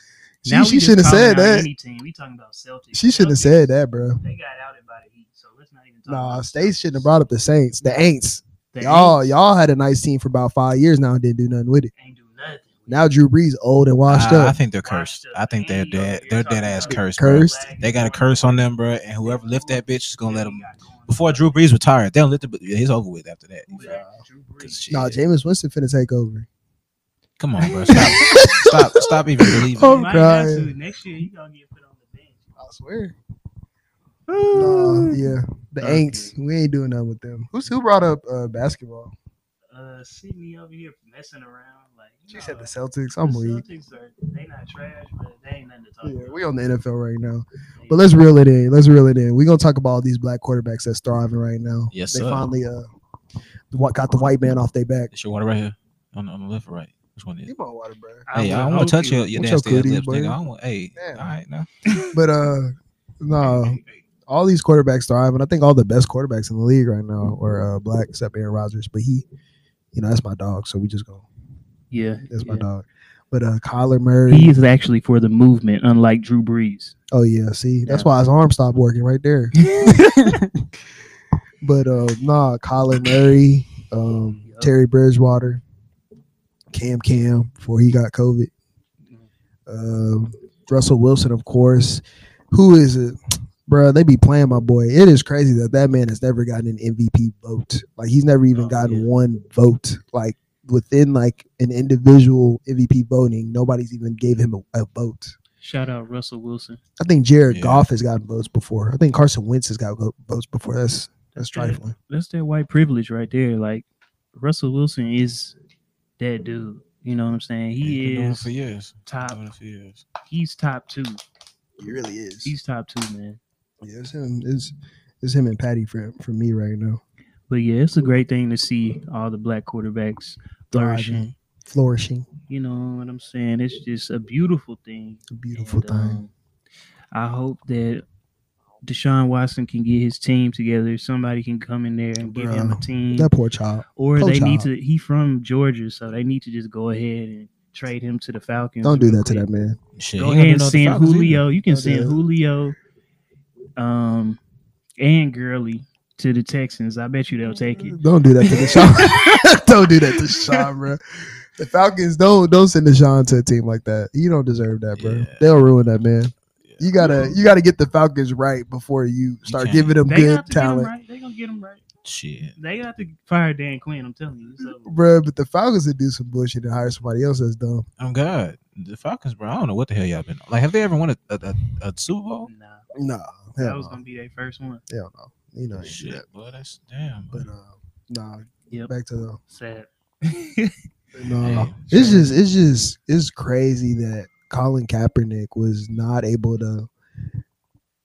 She, Now she shouldn't have said that. Any team. We talking about Celtics. She shouldn't have said that, bro. They got outed by the Heat, so let's not even talk. Nah, about States shouldn't have brought up the Saints. The Aints. The Y'all, Aints y'all had a nice team for about five years now and didn't do nothing with it. ain't do nothing. Now Drew Brees old and washed up. I think they're cursed. I think they're dead. They're dead ass about cursed. Bro. Cursed. They got a curse on them, bro. And whoever lift that bitch is gonna let them. Before Drew Brees retired, they don't lift the. He's over with after that. Who that? Drew Brees. 'Cause shit. Nah, Jameis Winston finna take over. Come on, bro. Stop. stop. Stop even believing. Oh, it. You might have to. crying. Next year, you gonna get put on the bench. I swear. Nah, yeah. The Okay. Aints. We ain't doing nothing with them. Who's who brought up uh, basketball? Uh, Sydney over here messing around. Like She know, said the Celtics. I'm the weak. Celtics are they not trash, but they ain't nothing to talk Yeah, about. we on the NFL right now. But let's reel it in. Let's reel it in. We're gonna talk about all these black quarterbacks that's thriving right now. Yes, they sir. finally uh what got the white man off their back. It's your water right here on the, on the left or right? Which one is? Keep it? on water, bro. Hey, I would don't want to touch you- your, your What's nasty your lips, nigga. I don't want. Hey, Damn. all right now. But uh no, all these quarterbacks thriving. I think all the best quarterbacks in the league right now are uh, black, except Aaron Rodgers. But he, you know, that's my dog. So we just go. Yeah, That's my dog. But uh Kyler Murray. He is actually for the movement, unlike Drew Brees. oh yeah, see, that's Yeah. why his arm stopped working right there. But uh nah, Kyler Murray, um, Yup. Teddy Bridgewater, Cam Cam before he got COVID. Um, Russell Wilson, of course. Who is it? Bruh, they be playing my boy. It is crazy that that man has never gotten an MVP vote. Like he's never even Oh, gotten yeah. one vote. Like within like an individual MVP voting, nobody's even gave him a, a vote. Shout out Russell Wilson. I think Jared Yeah. Goff has gotten votes before. I think Carson Wentz has got votes before. That's that's trifling. That's that white privilege right there. Like Russell Wilson is that dude. You know what I'm saying? He's He been doing for years. top. Doing for years. He's top two. He really is. He's top two, man. Yeah, it's him. It's, it's him and Patty for for me right now. But yeah, it's a great thing to see all the black quarterbacks flourishing. Thriving. Flourishing. You know what I'm saying? It's just a beautiful thing. It's a beautiful And, thing. um, I hope that Deshaun Watson can get his team together. Somebody can come in there and give him a team, that poor child. or poor they need to. He from Georgia, so they need to just go ahead and trade him to the Falcons. Don't do real that to that man. Shit, Go ahead and send Falcons either. Julio. You can Don't send that. Julio, um, and Gurley to the Texans. I bet you they'll take it. Don't do that to Deshaun. don't do that to Deshaun, bro. The Falcons don't don't send Deshaun to a team like that. You don't deserve that, bro. Yeah. They'll ruin that man. Yeah. You gotta you gotta get the Falcons right before you start can't. giving them They good got to talent, right. They gonna get them right. Shit. They got to fire Dan Quinn. I'm telling you. So bro. But the Falcons would do some bullshit and hire somebody else that's dumb. I'm God. The Falcons, bro. I don't know what the hell y'all been on. Like, have they ever won a, a, a, a Super Bowl? nah, No, that hell was no. gonna be their first one. Hell no. You know, you do Shit, that. boy, that's damn. But uh, nah. Yep. Back to the Sad. No, Hey, it's just it's just it's crazy that Colin Kaepernick was not able to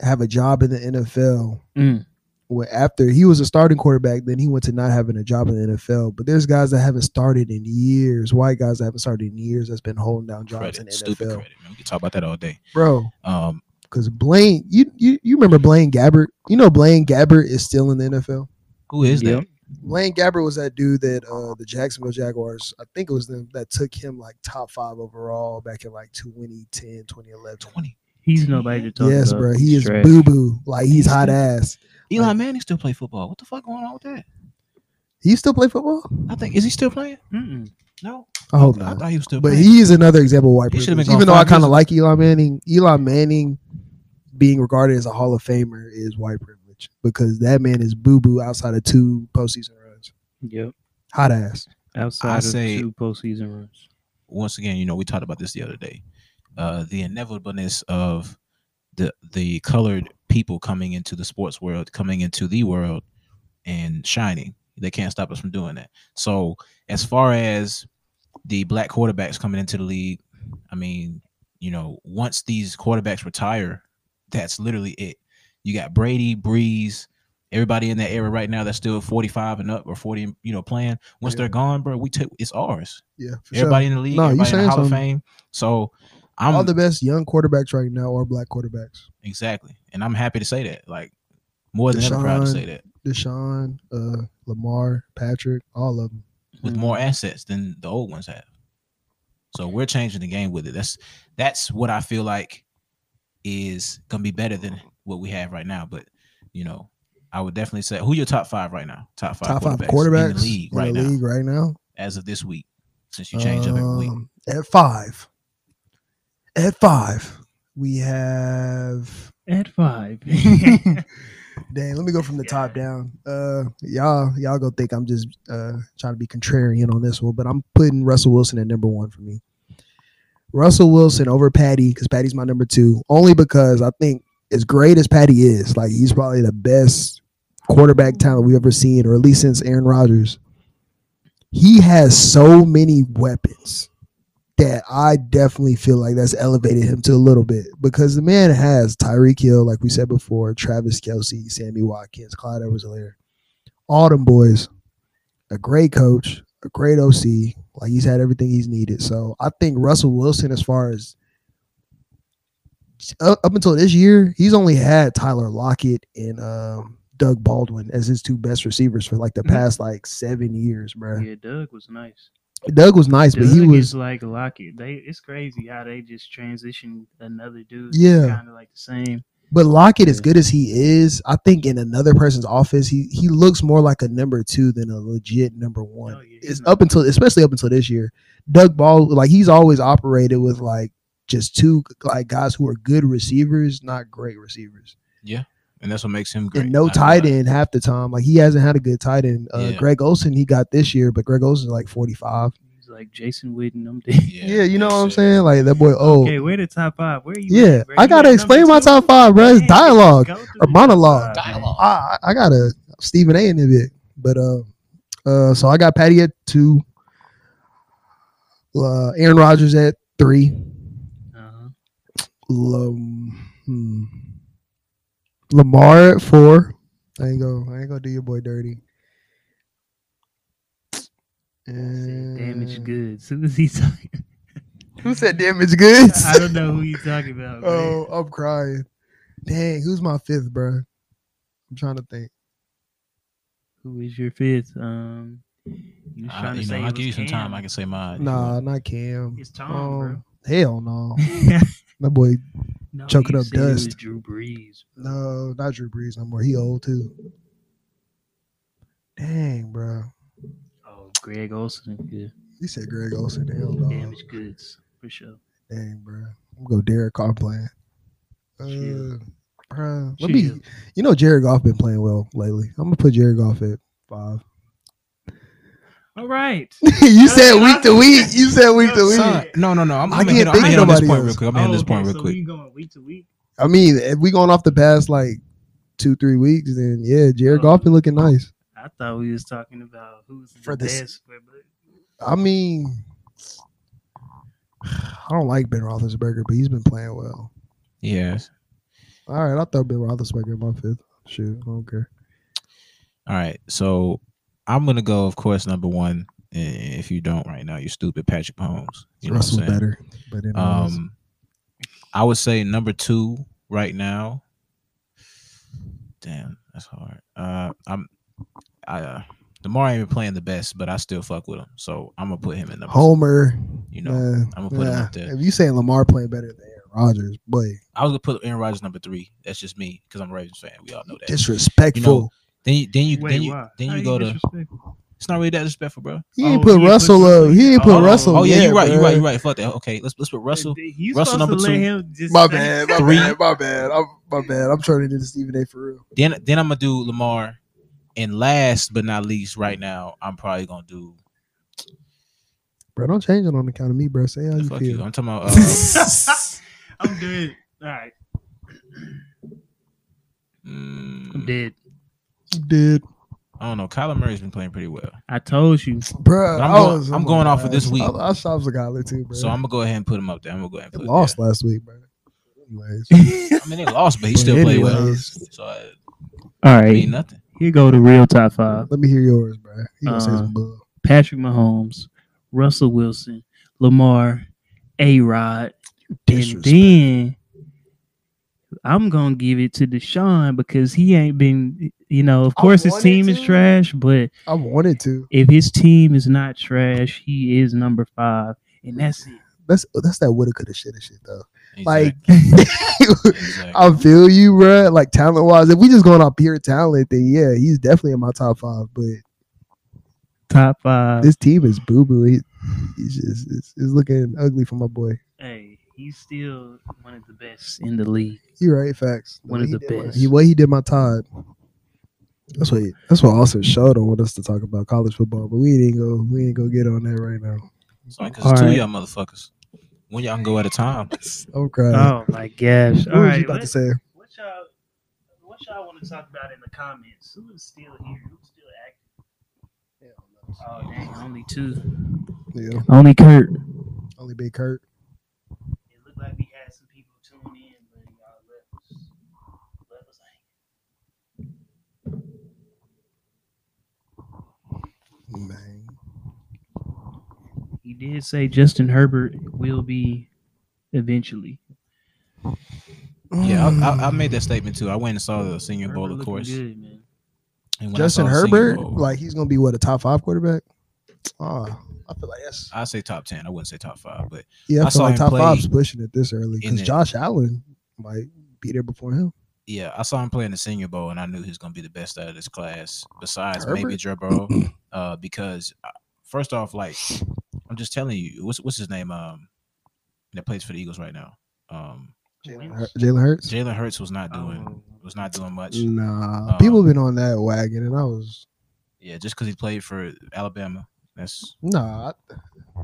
have a job in the NFL. Mm. When after he was a starting quarterback, then he went to not having a job in the NFL. But there's guys that haven't started in years, white guys that haven't started in years that's been holding down jobs in the stupid NFL. credit, man. We can talk about that all day. Bro, Um, because Blaine, you, you you remember Blaine Gabbert? You know Blaine Gabbert is still in the NFL. Who is Yep. that? Blaine Gabbert was that dude that uh the Jacksonville Jaguars, I think it was them that took him like top five overall back in like 2010, 2011. Twenty. He's nobody to talk Yes, about. Yes, bro. He is boo boo. Like he's hot ass. Eli Like- Manning still play football. What the fuck going on with that? He still play football? I think is he still playing? Mm-mm. No, I hope not. I thought he was still. But playing. he is another example of white He should've been privilege. Even though I kind of like Eli Manning, Eli Manning being regarded as a Hall of Famer is white privilege because that man is boo boo outside of two postseason runs. Yep. Hot ass. Outside I of say- two postseason runs. once again, you know, we talked about this the other day. Uh, the inevitableness of the the colored people coming into the sports world, coming into the world, and shining. They can't stop us from doing that. So, as far as the black quarterbacks coming into the league, I mean, you know, once these quarterbacks retire, that's literally it. You got Brady, Brees, everybody in that era right now that's still 45 and up or 40, you know, playing. Once Yeah. they're gone, bro, we take it's ours. Yeah, for Everybody in the league, No, everybody in the Hall of. Fame. So. I'm All the best young quarterbacks right now are black quarterbacks. exactly, and I'm happy to say that. Like more than ever proud to say that Deshaun, uh, Lamar, Patrick, all of them. with more assets than the old ones have. So we're changing the game with it. That's that's what I feel like is gonna be better than what we have right now. But you know, I would definitely say who your top five right now? Top five Top five quarterbacks, quarterbacks in the league in right the now league right now. as of this week. Since you change up every week, Um, At five. At five, we have At five. Dang, let me go from the top down. Uh, y'all, y'all go think I'm just uh trying to be contrarian on this one, but I'm putting Russell Wilson at number one for me. Russell Wilson over Patty because Patty's my number two, only because I think as great as Patty is, like he's probably the best quarterback talent we've ever seen, or at least since Aaron Rodgers. He has so many weapons that I definitely feel like that's elevated him to a little bit because the man has Tyreek Hill, like we said before, Travis Kelce, Sammy Watkins, Clyde Edwards-Helaire, all them boys, a great coach, a great OC. Like he's had everything he's needed. So I think Russell Wilson, as far as up, up until this year, he's only had Tyler Lockett and um, Doug Baldwin as his two best receivers for like the Mhm. past like seven years, bro. yeah, Doug was nice. Doug was nice, Doug but he was like Lockett. They it's crazy how they just transitioned another dude. Yeah. kind of like the same. But Lockett, as good as he is, I think in another person's office, he he looks more like a number two than a legit number one. Oh, yeah, it's up until, especially up until this year, Doug Ball, like he's always operated with like just two like guys who are good receivers, not great receivers, Yeah. and that's what makes him great. and no I tight end half the time. Like he hasn't had a good tight end. Uh, Yeah. Greg Olsen, he got this year, but Greg Olsen's like forty five. He's like Jason Witten. Them Yeah, you know what I'm saying? Like that boy. Oh, Okay, where the top five? Where you? yeah. at. I gotta explain my top five, bro. It's dialogue. go or the top monologue. five. Dialogue. I, I got a Stephen A in a bit, but uh, uh, so I got Patty at two, uh, Aaron Rodgers at three. Lam- hmm. Lamar at four. I ain't go. I ain't gonna do your boy dirty. And Damaged goods. Who is he talking? Who said damage goods? I don't know who you talking about. man. oh, I'm crying. Dang, who's my fifth, bro? I'm trying to think. Who is your fifth? Um, you was I- trying to you say know, it I'll give you some time. I can say mine. Nah, not Cam. It's Tom, bro. Um, Hell no. That boy No, Choking up said it was dust. Drew Brees. No, not Drew Brees no more. He old too. Dang, bro. Oh, Greg Olsen. Yeah, He said Greg Olsen. Hell no. damaged goods for sure. Dang, bro. I'm gonna go Derek Goff playing. Uh, bro, let me. You know, Jared Goff been playing well lately. I'm gonna put Jared Goff at five. All right. you said week to week. You said week to week. No, no, no. I'm, I I'm can't gonna hit, I'm think of hit on this nobody point else. real quick. I'm gonna hit on this Oh, point real so quick. we going week to week. I mean, if we going off the past like two, three weeks, then yeah, Jared Oh. Goff been looking nice. I thought we was talking about who's the For this- best. But, but I mean, I don't like Ben Roethlisberger, but he's been playing well. Yes. All right, I'll throw Ben Roethlisberger in my fifth. Shoot, I don't care. All right. So I'm gonna go, of course, number one. If you don't right now, you're stupid, Patrick Mahomes. You know Russell's better, but. Um, I would say number two right now. Damn, that's hard. Uh, I'm, I, uh, Lamar ain't been playing the best, but I still fuck with him. So I'm gonna put him in two. Homer. You know, man, I'm gonna put him up there. If you saying Lamar playing better than Aaron Rodgers, boy, I was gonna put Aaron Rodgers number three. That's just me because I'm a Ravens fan. We all know that. disrespectful. Then you, then you, Wait, then you, why? then How you go to. disrespectful? It's not really that disrespectful, bro. he ain't Oh, put he Russell put- up. He ain't put Oh, Russell. Oh yeah, you're right. You're right. You're right. Fuck that. Okay, let's let's put Russell. You Russell number two. him just My bad, my Three. bad, my bad. I'm my bad. I'm turning into Stephen A. for real. Then then I'm gonna do Lamar, and last but not least, right now I'm probably gonna do. Bro, don't change it on account of me, bro. Say how you fuck feel. you. I'm talking about. Uh, I'm good. All right, mm, I'm dead. Dude, I don't know. Kyler Murray's been playing pretty well, I told you. bro, I'm I going- was- I'm oh going my off of this week. I, I shot Zagala too, bro. so I'm gonna go ahead and put him up there. I'm gonna go ahead and They put. lost Him last week, bro. Anyways. I mean, they lost, but he still played well. Anyways, So I All mean nothing. here go the real top five: Let me hear yours, bro. You gonna say Uh, some bull? Patrick Mahomes, Russell Wilson, Lamar, A. Rod, and then I'm gonna give it to Deshaun because he ain't been. You know, of course his wanted team is trash, but I wanted to. if his team is not trash, he is number five, and that's it. That's that's that woulda, coulda, shoulda shit though. Like, Exactly. Exactly. I feel you, bro. Like talent wise, if we just going off pure talent, then yeah, he's definitely in my top five. But Top five. this team is boo boo. He, he's just it's, it's looking ugly for my boy. hey, he's still one of the best in the league. You're right, facts. One way of the best. He what he did my Todd. That's what he, that's what Austin showed on want us to talk about college football, but we ain't go we ain't gonna get on that right now. Sorry, because it's two of y'all motherfuckers. When y'all can go at a time. I'm crying. Oh my gosh! what All was right, you about what, to say? what y'all, what y'all want to talk about in the comments? Who is still here? Who's still active? Oh dang, only two. Yeah, Only Kurt. only Big Kurt. It looked like we had some people tune in, but y'all left us. Left us hanging. Man. He did say Justin Herbert will be eventually. Yeah, I, I, I made that statement too. I went and saw the Senior Bowl, Herbert of course. Good, man. And when I Justin saw the Senior Herbert, Bowl, like he's gonna be what a top five quarterback. Ah, I feel like that's I say top ten. I wouldn't say top five, but yeah. I, I feel saw like him top play five's pushing it this early because Josh Allen might be there before him. Yeah, I saw him playing the Senior Bowl, and I knew he was going to be the best out of this class. Besides maybe Herbert? Joe Burrow, uh, because uh, first off, like I'm just telling you, what's what's his name? Um, that plays for the Eagles right now. Um, Jalen Hurts. Jalen Hurts was not doing Oh. was not doing much. Nah, Um, people been on that wagon, and I was Yeah, just because he played for Alabama, that's nah.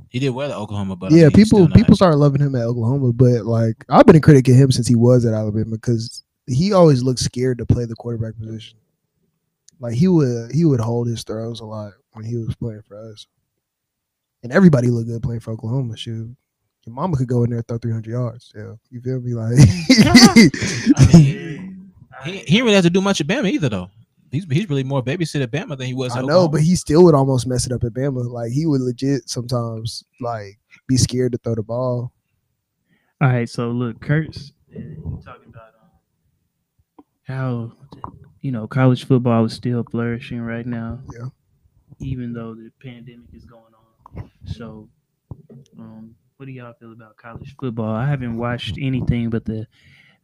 He did well at Oklahoma, but I yeah, mean, people people started loving him at Oklahoma, but like I've been a critic of him since he was at Alabama because he always looked scared to play the quarterback position. Like he would he would hold his throws a lot when he was playing for us, and everybody looked good playing for Oklahoma. Shoot, your mama could go in there and throw three hundred yards. Yeah, you feel me? Like I mean, he, he didn't really have to do much at Bama either, though. He's he's really more babysit at Bama than he was. I know, but he still would almost mess it up at Bama. Like he would legit sometimes like be scared to throw the ball. All right, so look, Kurt's uh, talking about how you know college football is still flourishing right now. Yeah. Even though the pandemic is going on. So, um, what do y'all feel about college football? I haven't watched anything but the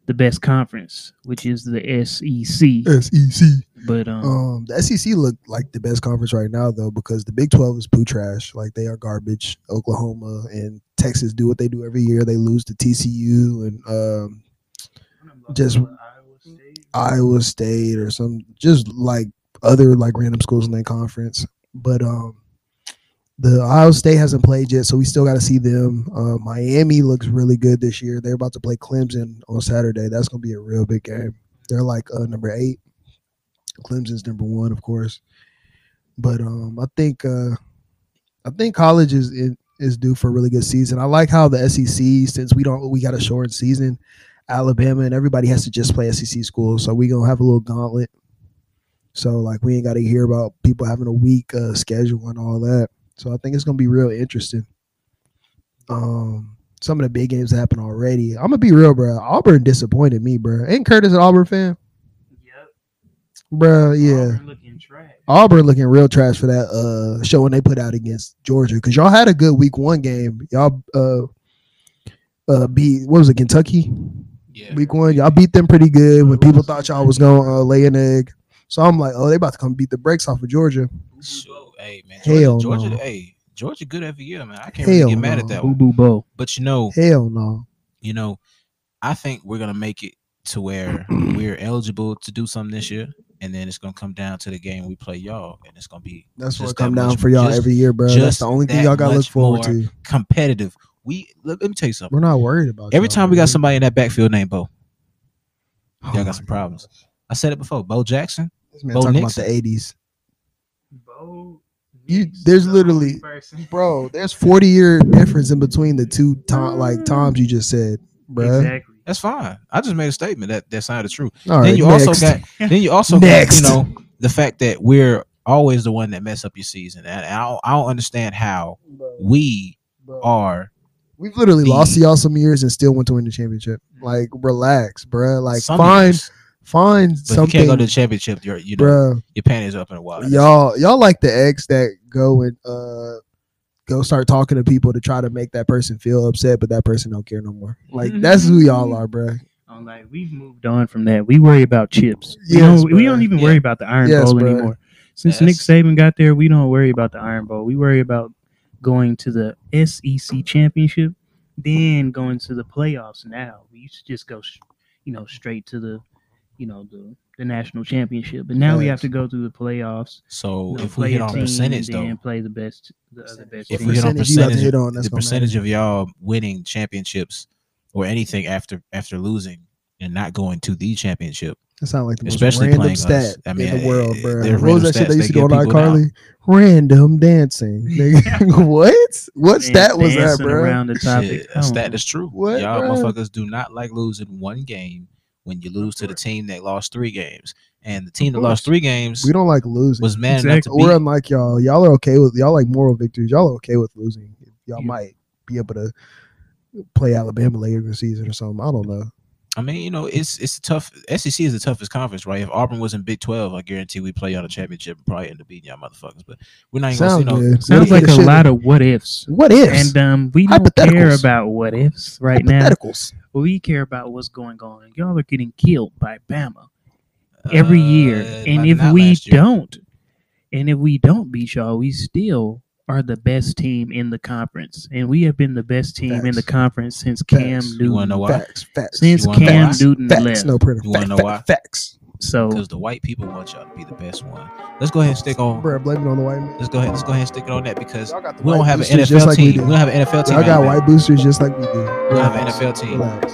the best conference, which is the SEC. SEC. But um, Um, the SEC look like the best conference right now though because the Big Twelve is poo trash. Like they are garbage. Oklahoma and Texas do what they do every year. They lose to TCU and um, just- Iowa State or some just like other like random schools in that conference. But um, the Ohio State hasn't played yet, so we still got to see them. Uh, Miami looks really good this year. They're about to play Clemson on Saturday. That's gonna be a real big game. They're like uh, number eight. Clemson's number one, of course. But um, I think uh, I think college is is due for a really good season. I like how the SEC, since we don't we got a short season, Alabama and everybody has to just play SEC schools, so we gonna have a little gauntlet. So like we ain't got to hear about people having a weak uh, schedule and all that. So I think it's gonna be real interesting. Um, some of the big games happen already. I'm gonna be real, bro. Auburn disappointed me, bro. Ain't Curtis an Auburn fan, Yep. bro? Yeah. Auburn looking trash. Auburn looking real trash for that uh showing they put out against Georgia because y'all had a good week one game. Y'all uh uh beat what was it Kentucky Yeah. week one? Y'all beat them pretty good when people thought y'all was gonna uh, lay an egg. So I'm like, oh, they about to come beat the brakes off of Georgia. Shoot, hey man, Hell Georgia, Georgia, no. hey, Georgia, good every year, man. I can't Hell really get mad at that Boo one. boo bo. But you know, Hell no. you know, I think we're gonna make it to where we're eligible to do something this year, and then it's gonna come down to the game we play y'all, and it's gonna be That's what Just come that down much- for y'all just- every year, bro. That's just the only thing that y'all gotta look forward to. competitive. We let, let me tell you something. We're not worried about it. Every time we got somebody in that backfield named Bo, Oh y'all got some problems. I said it before. Bo Jackson. This man Bo talking Nixon. about the '80s, Bo. You- there's the literally- bro. There's 40 year difference in between the two time like times you just said, bro. Exactly. That's fine. I just made a statement that that sounded true. All then right, you next. also got then you also Next. got you know the fact that we're always the one that mess up your season, and I don't, I don't understand how we Bro. are. We've literally the- lost to y'all some years and still went to win the championship. Like, relax, bro. Like, some find years. find but if you something, can't go to the championship. You're you know bro. your panties are up in a water. Y'all, y'all like the ex that go and uh go start talking to people to try to make that person feel upset, but that person don't care no more. Like, that's who y'all are, bro. I'm like, we've moved on from that. We worry about chips. We, don't, we don't even Yeah. worry about the Iron Yes, Bowl bruh. anymore. Since Yes. Nick Saban got there, we don't worry about the Iron Bowl. We worry about going to the SEC championship, then going to the playoffs. Now we used to just go, you know, straight to the, you know, the the national championship. But now we have to go through the playoffs. So you know, if we hit on team, percentage though, then play the best, the other best. if team. we hit on Percentage you got to percentage, hit on, the percentage matter. of y'all winning championships or anything after after losing and not going to the championship, That sound like the most random stat us. I mean, in the world, eh, bro. they're What was that shit they used to they do on give iCarly? Random dancing. What? What Man, stat was that, bro? Around the topic. shit, a stat on. that's true. What, y'all bruh? motherfuckers do not like losing one game when you lose to the team that lost three games, and the team that lost three games We don't like losing. was man Exactly. enough to We're unlike y'all. Y'all are okay with y'all like moral victories. Y'all are okay with losing. Y'all Yeah. might be able to play Alabama later in the season or something. I don't know. I mean, you know, it's it's a tough. SEC is the toughest conference, right? If Auburn was in Big Twelve, I guarantee we play on a championship and probably end up beating y'all motherfuckers. But we're not even Sounds gonna, you know, good. Sounds like if- a lot of what ifs. What ifs? And um, we don't care about what ifs right now. We care about what's going on. Y'all are getting killed by Bama every year, uh, and if we year. don't, and if we don't beat y'all, we still are the best team in the conference, and we have been the best team in the conference since Cam Facts. You wanna Newton. know why? Facts. Facts. Since You wanna know Cam why? Newton facts. left, No printer. You wanna know why? Facts. so because the white people want y'all to be the best one. Let's go ahead and stick on. Bro, blame it on the white man. Let's go ahead. Let's go ahead and stick it on that because Y'all got the we don't have an NFL just like we team. do. We don't have an NFL team. Y'all got white boosters just like we do. We don't have an NFL team. Relax.